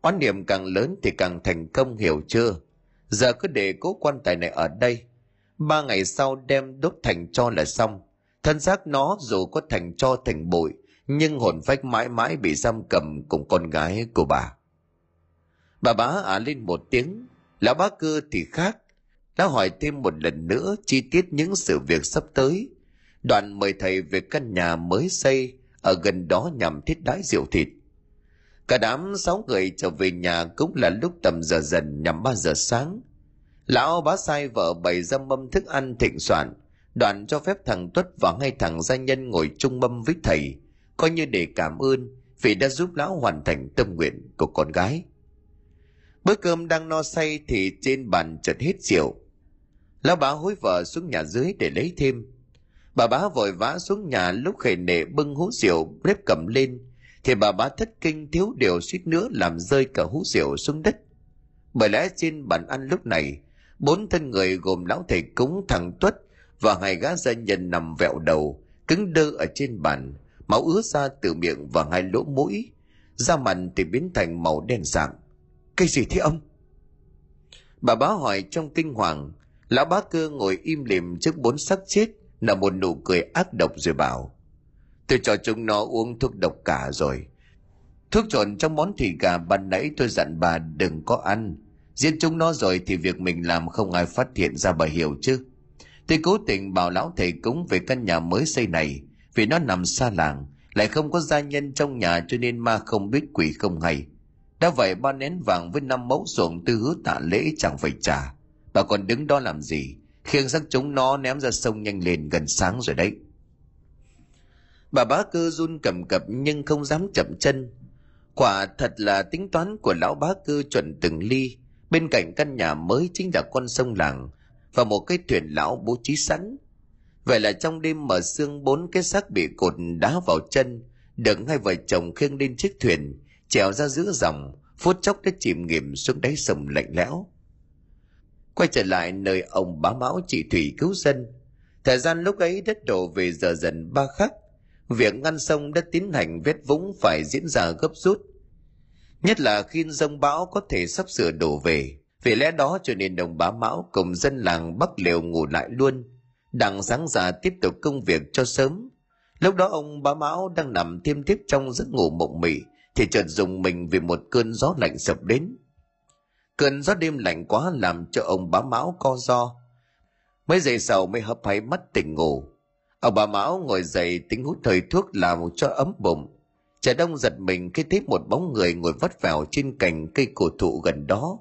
Speaker 1: Oán niệm càng lớn thì càng thành công, hiểu chưa? Giờ cứ để cố quan tài này ở đây. Ba ngày sau đem đốt thành cho là xong. Thân xác nó dù có thành cho thành bụi, nhưng hồn phách mãi mãi bị giam cầm cùng con gái của bà bà bá ả lên một tiếng. Lão bá cư thì khác. Lão hỏi thêm một lần nữa chi tiết những sự việc sắp tới. Đoàn mời thầy về căn nhà mới xây ở gần đó nhằm thiết đái rượu thịt. Cả đám sáu người trở về nhà cũng là lúc tầm giờ dần nhằm ba giờ sáng. Lão bá sai vợ bày ra mâm thức ăn thịnh soạn. Đoàn cho phép thằng tuất và ngay thằng gia nhân ngồi chung mâm với thầy, coi như để cảm ơn vì đã giúp lão hoàn thành tâm nguyện của con gái bữa cơm đang no say thì trên bàn chật hết rượu. Lão bá hối vợ xuống nhà dưới để lấy thêm. Bà bá vội vã xuống nhà lúc khề nệ bưng hũ rượu, bếp cầm lên. Thì bà bá thất kinh thiếu điều suýt nữa làm rơi cả hũ rượu xuống đất. Bởi lẽ trên bàn ăn lúc này, bốn thân người gồm lão thầy cúng, thằng tuất và hai gã gia nhân nằm vẹo đầu, cứng đơ ở trên bàn, máu ứa ra từ miệng và hai lỗ mũi. Da mặt thì biến thành màu đen sạm cái gì thế ông? Bà bá hỏi trong kinh hoàng, lão bá cơ ngồi im lìm trước bốn xác chết là một nụ cười ác độc rồi bảo, tôi cho chúng nó uống thuốc độc cả rồi. Thuốc trộn trong món thịt gà ban nãy tôi dặn bà đừng có ăn. Giết chúng nó rồi thì việc mình làm không ai phát hiện ra bà hiểu chứ. Tôi cố tình bảo lão thầy cúng về căn nhà mới xây này, vì nó nằm xa làng, lại không có gia nhân trong nhà cho nên ma không biết quỷ không hay đã vậy ba nén vàng với năm mẫu ruộng tư hứa tạ lễ chẳng phải trả bà còn đứng đó làm gì? Khiêng xác chúng nó ném ra sông nhanh lên gần sáng rồi đấy. Bà bá cơ run cầm cập nhưng không dám chậm chân. Quả thật là tính toán của lão bá cơ chuẩn từng ly. Bên cạnh căn nhà mới chính là con sông làng và một cái thuyền lão bố trí sẵn. Vậy là trong đêm mở xương bốn cái xác bị cột đá vào chân, được hai vợ chồng khiêng lên chiếc thuyền trèo ra giữa dòng, phút chốc đã chìm nghiệm xuống đáy sông lạnh lẽo. Quay trở lại nơi ông bá mão chỉ thủy cứu dân, thời gian lúc ấy đất đổ về giờ dần ba khắc. Việc ngăn sông đã tiến hành vết vũng phải diễn ra gấp rút. Nhất là khi dông bão có thể sắp sửa đổ về, vì lẽ đó cho nên đồng bá mão cùng dân làng bắc liều ngủ lại luôn đặng sáng già tiếp tục công việc cho sớm. Lúc đó ông bá mão đang nằm thiêm thiếp trong giấc ngủ mộng mị thì chợt dùng mình vì một cơn gió lạnh sập đến. Cơn gió đêm lạnh quá làm cho ông bá mão co do mấy giây sau mới hấp háy mắt tỉnh ngủ. Ông bà mão ngồi dậy tính hút thời thuốc làm cho ấm bụng. Trẻ đông giật mình khi thấy một bóng người ngồi vắt vào trên cành cây cổ thụ gần đó.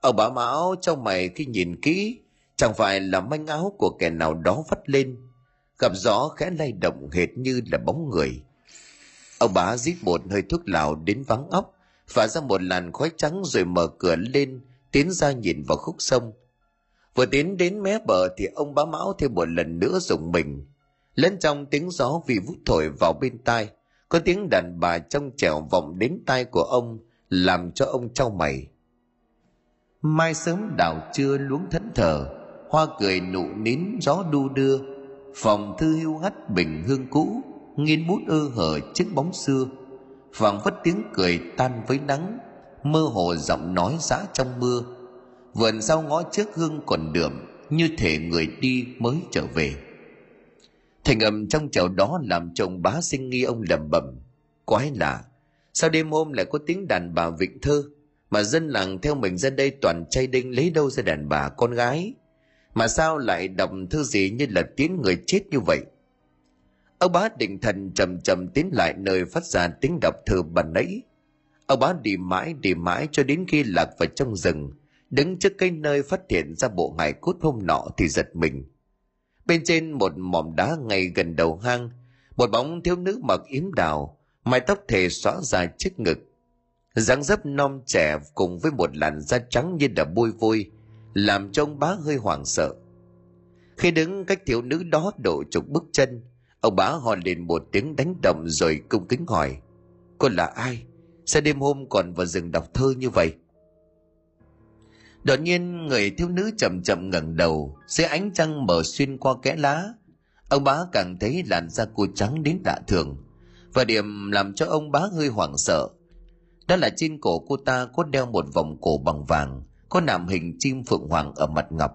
Speaker 1: Ông bà mão trong mày khi nhìn kỹ, chẳng phải là manh áo của kẻ nào đó vắt lên. Gặp gió khẽ lay động hệt như là bóng người ông bá rít một hơi thuốc lào đến vắng óc, phả ra một làn khói trắng rồi mở cửa lên, tiến ra nhìn vào khúc sông. Vừa tiến đến mé bờ thì ông bá mão thêm một lần nữa dùng mình. Lẫn trong tiếng gió vì vút thổi vào bên tai, có tiếng đàn bà trong trẻo vọng đến tai của ông, làm cho ông trao mày. Mai sớm đào trưa luống thẫn thờ, hoa cười nụ nín gió đu đưa, phòng thư hưu hắt bình hương cũ nghiên bút ơ hở chiếc bóng xưa vàng vất tiếng cười tan với nắng, mơ hồ giọng nói giã trong mưa. Vườn sau ngõ trước hương còn đượm, như thể người đi mới trở về. Thành âm trong chầu đó làm chồng bá sinh nghi ông lẩm bẩm, quái lạ, sao đêm hôm lại có tiếng đàn bà vịnh thơ, mà dân làng theo mình ra đây toàn chay đinh lấy đâu ra đàn bà con gái? Mà sao lại đọc thư gì như là tiếng người chết như vậy? Ông bá định thần chậm chậm tiến lại nơi phát ra tiếng đọc thư bàn nãy. Ông bá đi mãi đi mãi cho đến khi lạc vào trong rừng. Đứng trước cái nơi phát hiện ra bộ hài cốt hôm nọ thì giật mình. Bên trên một mỏm đá ngay gần đầu hang, một bóng thiếu nữ mặc yếm đào, mái tóc thề xõa dài trước ngực. Dáng dấp non trẻ cùng với một làn da trắng như đã bôi vôi, làm cho ông bá hơi hoảng sợ. Khi đứng cách thiếu nữ đó độ chục bước chân ông bá hò lên một tiếng đánh động rồi cung kính hỏi cô là ai? Sao đêm hôm còn vào rừng đọc thơ như vậy? Đột nhiên, người thiếu nữ chậm chậm ngẩng đầu, dưới ánh trăng mở xuyên qua kẽ lá. Ông bá càng thấy làn da cô trắng đến lạ thường, và điểm làm cho ông bá hơi hoảng sợ. Đó là trên cổ cô ta có đeo một vòng cổ bằng vàng, có nạm hình chim phượng hoàng ở mặt ngọc.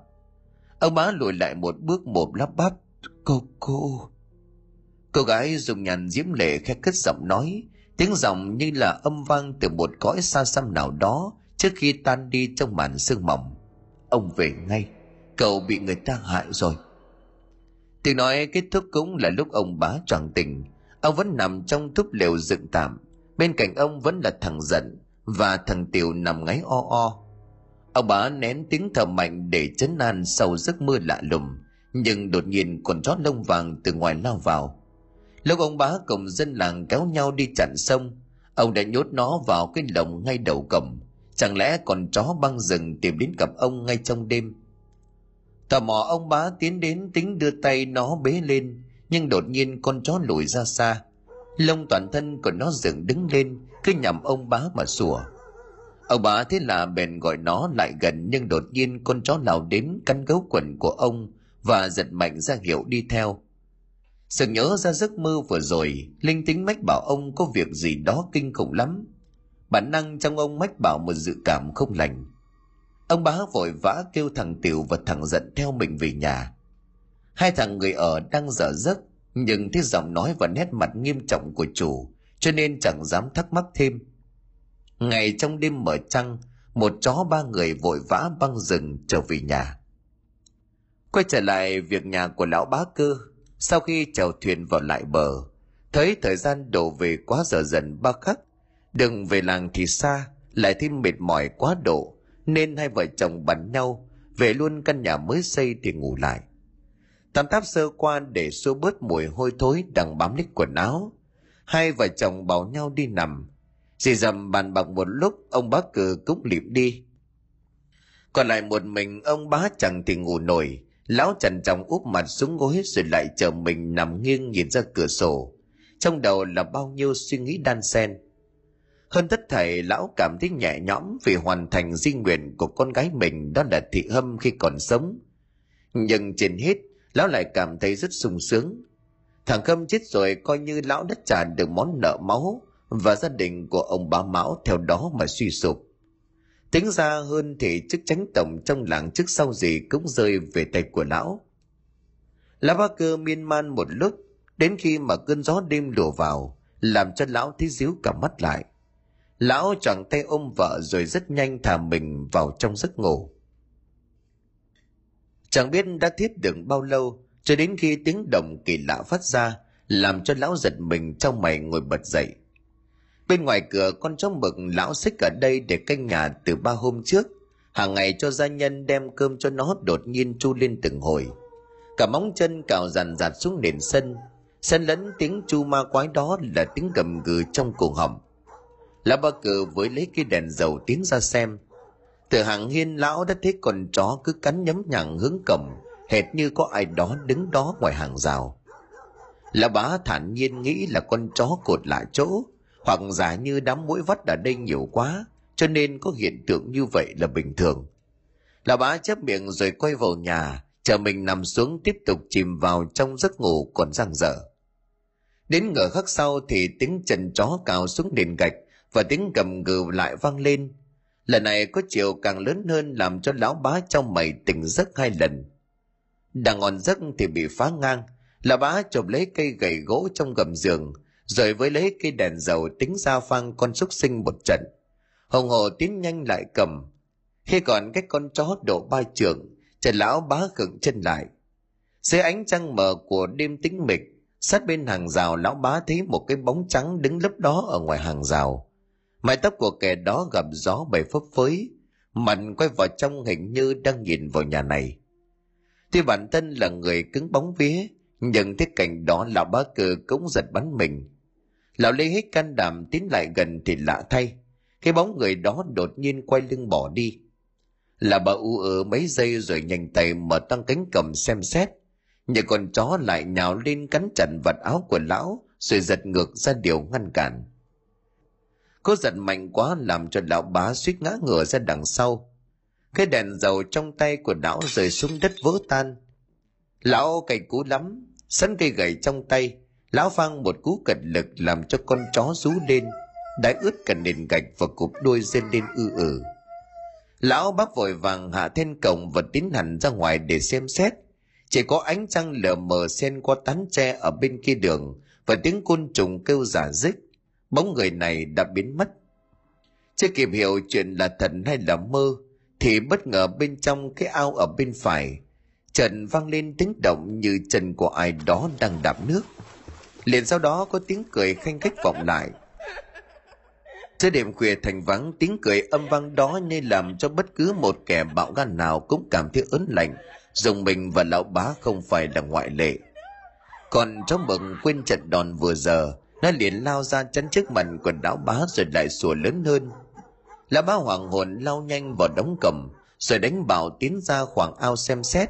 Speaker 1: Ông bá lùi lại một bước một lắp bắp, cô cô cô gái dùng nhàn diễm lệ khẽ cất giọng nói, tiếng giọng như là âm vang từ một cõi xa xăm nào đó trước khi tan đi trong màn sương mỏng. Ông về ngay, cậu bị người ta hại rồi. Tiếng nói kết thúc cũng là lúc ông bá choàng tình. Ông vẫn nằm trong thúc lều dựng tạm, bên cạnh ông vẫn là thằng giận và thằng tiểu nằm ngáy o o. Ông bá nén tiếng thở mạnh để chấn an sau giấc mưa lạ lùng, nhưng đột nhiên con chó lông vàng từ ngoài lao vào lúc ông bá cùng dân làng kéo nhau đi chặn sông, ông đã nhốt nó vào cái lồng ngay đầu cổng. Chẳng lẽ còn chó băng rừng tìm đến gặp ông ngay trong đêm? Tò mò, ông bá tiến đến tính đưa tay nó bế lên, nhưng đột nhiên con chó lùi ra xa. Lông toàn thân của nó dựng đứng lên, cứ nhằm ông bá mà sủa. Ông bá thế là bèn gọi nó lại gần, nhưng đột nhiên con chó nào đến căn gấu quần của ông và giật mạnh ra hiệu đi theo sự nhớ ra giấc mơ vừa rồi, linh tính mách bảo ông có việc gì đó kinh khủng lắm. Bản năng trong ông mách bảo một dự cảm không lành. Ông bá vội vã kêu thằng tiểu và thằng giận theo mình về nhà. Hai thằng người ở đang dở giấc, nhưng thấy giọng nói và nét mặt nghiêm trọng của chủ, cho nên chẳng dám thắc mắc thêm. Ngày trong đêm mở trăng, một chó ba người vội vã băng rừng trở về nhà. Quay trở lại việc nhà của lão bá cơ sau khi chèo thuyền vào lại bờ, thấy thời gian đổ về quá giờ dần ba khắc, đừng về làng thì xa, lại thêm mệt mỏi quá độ, nên hai vợ chồng bắn nhau về luôn căn nhà mới xây thì ngủ lại. Tam táp sơ qua để xua bớt mùi hôi thối đang bám lít quần áo, hai vợ chồng bảo nhau đi nằm. Dì dầm bàn bạc một lúc, ông bá cử cũng lịm đi. Còn lại một mình, ông bá chẳng thì ngủ nổi lão trần trọng úp mặt xuống gối rồi lại chờ mình nằm nghiêng nhìn ra cửa sổ. Trong đầu là bao nhiêu suy nghĩ đan xen. Hơn tất thảy lão cảm thấy nhẹ nhõm vì hoàn thành di nguyện của con gái mình, đó là thị hâm khi còn sống. Nhưng trên hết, lão lại cảm thấy rất sung sướng. Thằng khâm chết rồi, coi như lão đã trả được món nợ máu và gia đình của ông bá mão theo đó mà suy sụp tính ra hơn thì chức tránh tổng trong làng trước sau gì cũng rơi về tay của lão. Lão ba cơ miên man một lúc, đến khi mà cơn gió đêm lùa vào, làm cho lão thấy díu cả mắt lại. Lão chẳng tay ôm vợ rồi rất nhanh thả mình vào trong giấc ngủ. Chẳng biết đã thiết đường bao lâu, cho đến khi tiếng động kỳ lạ phát ra, làm cho lão giật mình trong mày ngồi bật dậy bên ngoài cửa con chó mực lão xích ở đây để canh nhà từ ba hôm trước. Hàng ngày cho gia nhân đem cơm cho nó đột nhiên chu lên từng hồi. Cả móng chân cào dàn dạt xuống nền sân. Sân lẫn tiếng chu ma quái đó là tiếng gầm gừ trong cổ họng. Lão ba cử với lấy cái đèn dầu tiến ra xem. Từ hàng hiên lão đã thấy con chó cứ cắn nhấm nhằng hướng cổng, hệt như có ai đó đứng đó ngoài hàng rào. Lão bá thản nhiên nghĩ là con chó cột lại chỗ hoặc giả như đám mũi vắt ở đây nhiều quá, cho nên có hiện tượng như vậy là bình thường. Lão bá chép miệng rồi quay vào nhà, chờ mình nằm xuống tiếp tục chìm vào trong giấc ngủ còn răng dở đến ngờ khắc sau thì tiếng chân chó cào xuống nền gạch và tiếng gầm gừ lại vang lên. Lần này có chiều càng lớn hơn làm cho lão bá trong mày tỉnh giấc hai lần. Đang ngon giấc thì bị phá ngang, lão bá chộp lấy cây gậy gỗ trong gầm giường rồi với lấy cây đèn dầu tính ra phang con súc sinh một trận. Hồng hồ tiến nhanh lại cầm. Khi còn cách con chó độ ba trường, trần lão bá khựng chân lại. Dưới ánh trăng mờ của đêm tĩnh mịch, sát bên hàng rào lão bá thấy một cái bóng trắng đứng lấp đó ở ngoài hàng rào. Mái tóc của kẻ đó gặp gió bầy phấp phới mạnh quay vào trong hình như đang nhìn vào nhà này. Tuy bản thân là người cứng bóng vía, nhưng thấy cảnh đó lão bá cử cũng giật bắn mình lão lấy hết can đảm tiến lại gần thì lạ thay. Cái bóng người đó đột nhiên quay lưng bỏ đi. Là bà u ở mấy giây rồi nhanh tay mở tăng cánh cầm xem xét. Nhưng con chó lại nhào lên cắn chặt vật áo của lão, rồi giật ngược ra điều ngăn cản. Cô giật mạnh quá làm cho lão bá suýt ngã ngửa ra đằng sau. Cái đèn dầu trong tay của lão rơi xuống đất vỡ tan. Lão cày cú lắm sẵn cây gậy trong tay lão phang một cú cật lực làm cho con chó rú lên, đã ướt cả nền gạch và cụp đuôi rên lên ư ử. Lão bác vội vàng hạ then cổng và tiến hẳn ra ngoài để xem xét. Chỉ có ánh trăng lờ mờ xen qua tán tre ở bên kia đường và tiếng côn trùng kêu giả dích bóng người này đã biến mất. Chưa kịp hiểu chuyện là thật hay là mơ, thì bất ngờ bên trong cái ao ở bên phải trần vang lên tiếng động như chân của ai đó đang đạp nước liền sau đó có tiếng cười khanh khách vọng lại. Giữa đêm khuya thành vắng, tiếng cười âm vang đó nên làm cho bất cứ một kẻ bạo gan nào cũng cảm thấy ớn lạnh. Dùng mình và lão bá không phải là ngoại lệ. Còn cháu mừng quên trận đòn vừa giờ, nó liền lao ra chắn trước mặt của lão bá rồi lại sủa lớn hơn. Lão bá hoàng hồn lao nhanh vào đóng cầm, rồi đánh bảo tiến ra khoảng ao xem xét.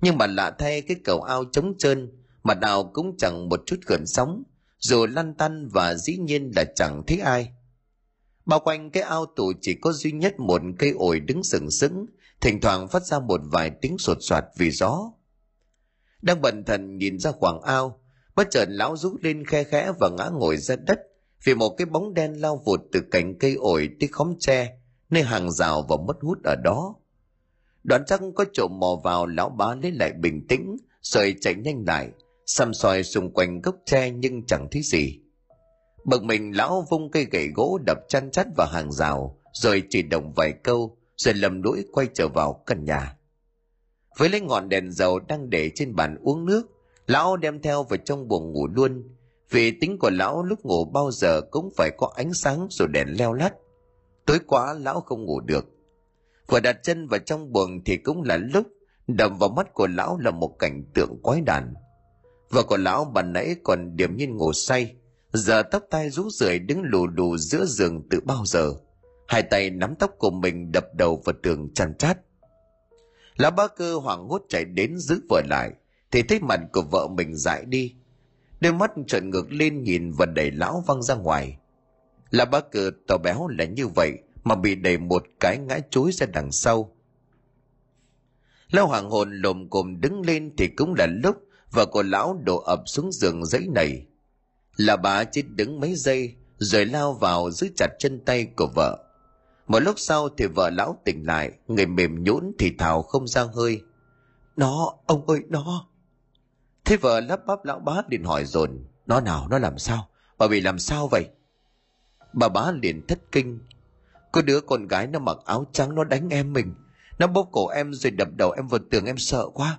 Speaker 1: Nhưng mà lạ thay cái cầu ao trống trơn mặt nào cũng chẳng một chút gợn sóng, dù lăn tăn và dĩ nhiên là chẳng thấy ai. Bao quanh cái ao tù chỉ có duy nhất một cây ổi đứng sừng sững, thỉnh thoảng phát ra một vài tiếng sột soạt vì gió. Đang bần thần nhìn ra khoảng ao, bất chợt lão rú lên khe khẽ và ngã ngồi ra đất vì một cái bóng đen lao vụt từ cành cây ổi tới khóm tre, nơi hàng rào và mất hút ở đó. Đoán chắc có trộm mò vào, lão bá lấy lại bình tĩnh, rồi chạy nhanh lại xăm soi xung quanh gốc tre nhưng chẳng thấy gì. Bực mình lão vung cây gậy gỗ đập chăn chắt vào hàng rào, rồi chỉ động vài câu, rồi lầm lũi quay trở vào căn nhà. Với lấy ngọn đèn dầu đang để trên bàn uống nước, lão đem theo vào trong buồng ngủ luôn, vì tính của lão lúc ngủ bao giờ cũng phải có ánh sáng rồi đèn leo lắt tối quá lão không ngủ được. Vừa đặt chân vào trong buồng thì cũng là lúc đầm vào mắt của lão là một cảnh tượng quái đản vợ của lão ban nãy còn điểm nhiên ngủ say, giờ tóc tai rũ rượi đứng lù lù giữa giường từ bao giờ. Hai tay nắm tóc của mình đập đầu vào tường chăn chát. Lão ba cơ hoảng hốt chạy đến giữ vợ lại, thì thấy mặt của vợ mình dại đi. Đôi mắt trợn ngược lên nhìn và đẩy lão văng ra ngoài. Lão ba cơ tỏ béo là như vậy mà bị đẩy một cái ngã chối ra đằng sau. Lão hoàng hồn lồm cồm đứng lên thì cũng là lúc vợ của lão đổ ập xuống giường giấy này là bà chỉ đứng mấy giây, rồi lao vào giữ chặt chân tay của vợ. Một lúc sau thì vợ lão tỉnh lại, người mềm nhũn thì thào không ra hơi. Nó, ông ơi, nó. Thế vợ lắp bắp lão bá liền hỏi dồn, nó nào, nó làm sao? Bà bị làm sao vậy? Bà bá liền thất kinh. Có đứa con gái nó mặc áo trắng, nó đánh em mình. Nó bóp cổ em rồi đập đầu em vào tường, em sợ quá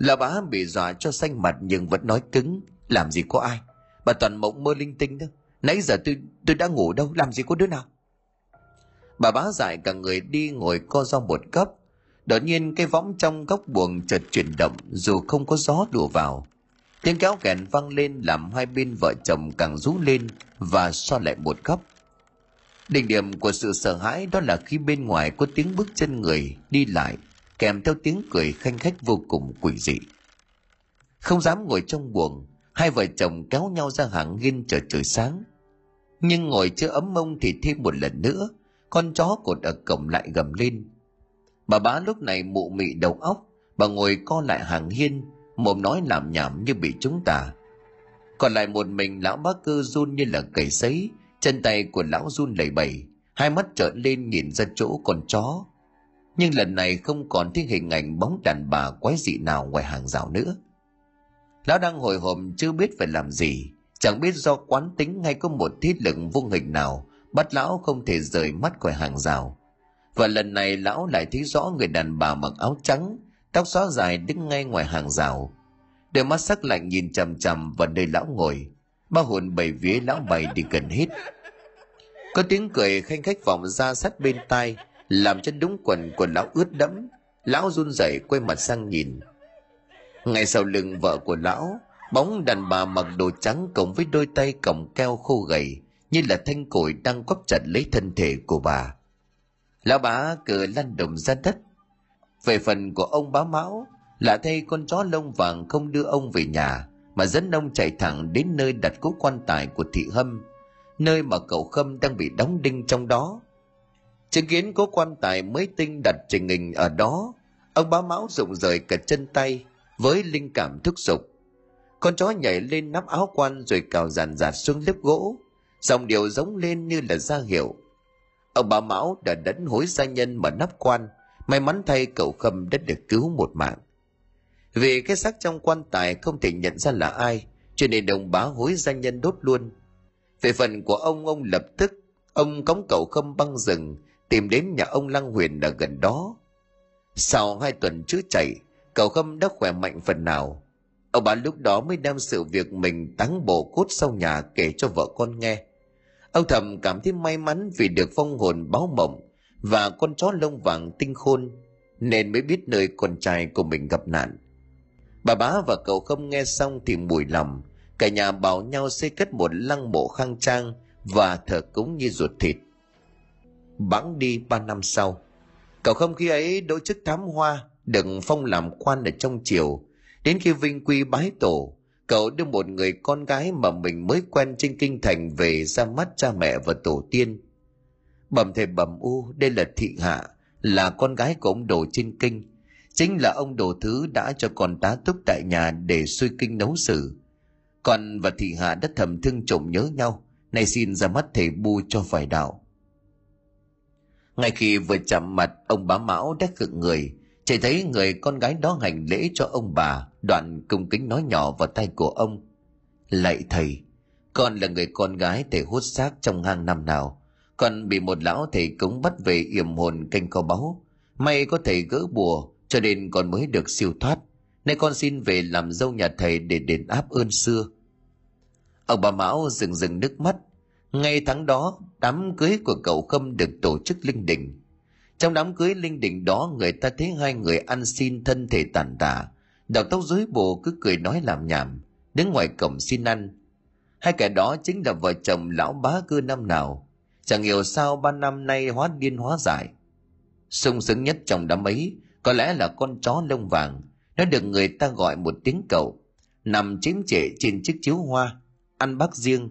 Speaker 1: là bá bị dọa cho xanh mặt nhưng vẫn nói cứng, làm gì có ai? Bà toàn mộng mơ linh tinh đó. Nãy giờ tôi tôi đã ngủ đâu? Làm gì có đứa nào? Bà bá dại cả người đi ngồi co do một góc. đột nhiên cái võng trong góc buồng chợt chuyển động, dù không có gió đùa vào. Tiếng kéo kèn vang lên làm hai bên vợ chồng càng rú lên và so lại một góc. Đỉnh điểm của sự sợ hãi đó là khi bên ngoài có tiếng bước chân người đi lại kèm theo tiếng cười khanh khách vô cùng quỷ dị. Không dám ngồi trong buồng, hai vợ chồng kéo nhau ra hàng hiên chờ trời sáng. Nhưng ngồi chưa ấm mông thì thêm một lần nữa, con chó cột ở cổng lại gầm lên. Bà bá lúc này mụ mị đầu óc, bà ngồi co lại hàng hiên, mồm nói làm nhảm như bị chúng ta. còn lại một mình lão bác cơ run như là cầy sấy, chân tay của lão run lẩy bẩy, hai mắt trợn lên nhìn ra chỗ con chó nhưng lần này không còn thấy hình ảnh bóng đàn bà quái dị nào ngoài hàng rào nữa. Lão đang hồi hộp, chưa biết phải làm gì. Chẳng biết do quán tính hay có một thiết lực vô hình nào, bắt lão không thể rời mắt khỏi hàng rào. Và lần này lão lại thấy rõ người đàn bà mặc áo trắng, tóc xóa dài đứng ngay ngoài hàng rào. Đôi mắt sắc lạnh nhìn chằm chằm vào nơi lão ngồi. Ba hồn bảy vía lão bày đi gần hết. Có tiếng cười khanh khách vọng ra sát bên tai làm cho đúng quần của lão ướt đẫm, lão run rẩy quay mặt sang nhìn. Ngay sau lưng vợ của lão, bóng đàn bà mặc đồ trắng cộng với đôi tay còng keo khô gầy, như là thanh cổi đang quắp chặt lấy thân thể của bà. Lão bá cờ lăn đồng ra đất. Về phần của ông bá mão, lạ thay con chó lông vàng không đưa ông về nhà, mà dẫn ông chạy thẳng đến nơi đặt cố quan tài của thị hâm, nơi mà cậu khâm đang bị đóng đinh trong đó chứng kiến cố quan tài mới tinh đặt trình hình ở đó, ông bá mão rụng rời cả chân tay với linh cảm thức dục con chó nhảy lên nắp áo quan rồi cào dàn dạt xuống lớp gỗ dòng điệu giống lên như là ra hiệu. Ông bá mão đã đẫn hối gia nhân mở nắp quan, may mắn thay cậu khâm đã được cứu một mạng. Vì cái xác trong quan tài không thể nhận ra là ai, cho nên đồng bá hối gia nhân đốt luôn. Về phần của ông ông lập tức, ông cống cậu khâm băng rừng tìm đến nhà ông lăng huyền ở gần đó. Sau hai tuần chữa chạy, cậu khâm đã khỏe mạnh phần nào. Ông bà lúc đó mới đem sự việc mình táng bộ cốt sau nhà kể cho vợ con nghe. Ông thầm cảm thấy may mắn vì được phong hồn báo mộng và con chó lông vàng tinh khôn, nên mới biết nơi con trai của mình gặp nạn. Bà bá và cậu không nghe xong thì mùi lòng. Cả nhà bảo nhau xây cất một lăng mộ khang trang và thờ cúng như ruột thịt bẵng đi ba năm sau. Cậu không khi ấy đỗ chức thám hoa, được phong làm quan ở trong triều. Đến khi vinh quy bái tổ, cậu đưa một người con gái mà mình mới quen trên kinh thành về ra mắt cha mẹ và tổ tiên. Bẩm thầy bẩm u, đây là thị hạ, là con gái của ông đồ trên kinh. Chính là ông đồ thứ đã cho con tá túc tại nhà để xuôi kinh nấu sử còn và thị hạ đã thầm thương trộm nhớ nhau, nay xin ra mắt thầy bu cho phải đạo ngay khi vừa chạm mặt, ông bá mão đã khựng người. Chỉ thấy người con gái đó hành lễ cho ông bà. Đoạn cung kính nói nhỏ vào tay của ông. Lạy thầy, con là người con gái thầy hút xác trong hang năm nào. Con bị một lão thầy cúng bắt về yểm hồn canh kho báu. May có thầy gỡ bùa, cho nên con mới được siêu thoát. Nay con xin về làm dâu nhà thầy để đền áp ơn xưa. Ông bà mão dừng dừng nước mắt ngay tháng đó, đám cưới của cậu khâm được tổ chức linh đình. Trong đám cưới linh đình đó, người ta thấy hai người ăn xin thân thể tàn tạ. Đầu tóc rối bù, cứ cười nói làm nhảm. Đứng ngoài cổng xin ăn. Hai kẻ đó chính là vợ chồng lão bá cư năm nào. Chẳng hiểu sao ba năm nay hóa điên hóa dại. Sung sướng nhất trong đám ấy, có lẽ là con chó lông vàng. Nó được người ta gọi một tiếng cậu. Nằm chiếm trệ trên chiếc chiếu hoa, ăn bác riêng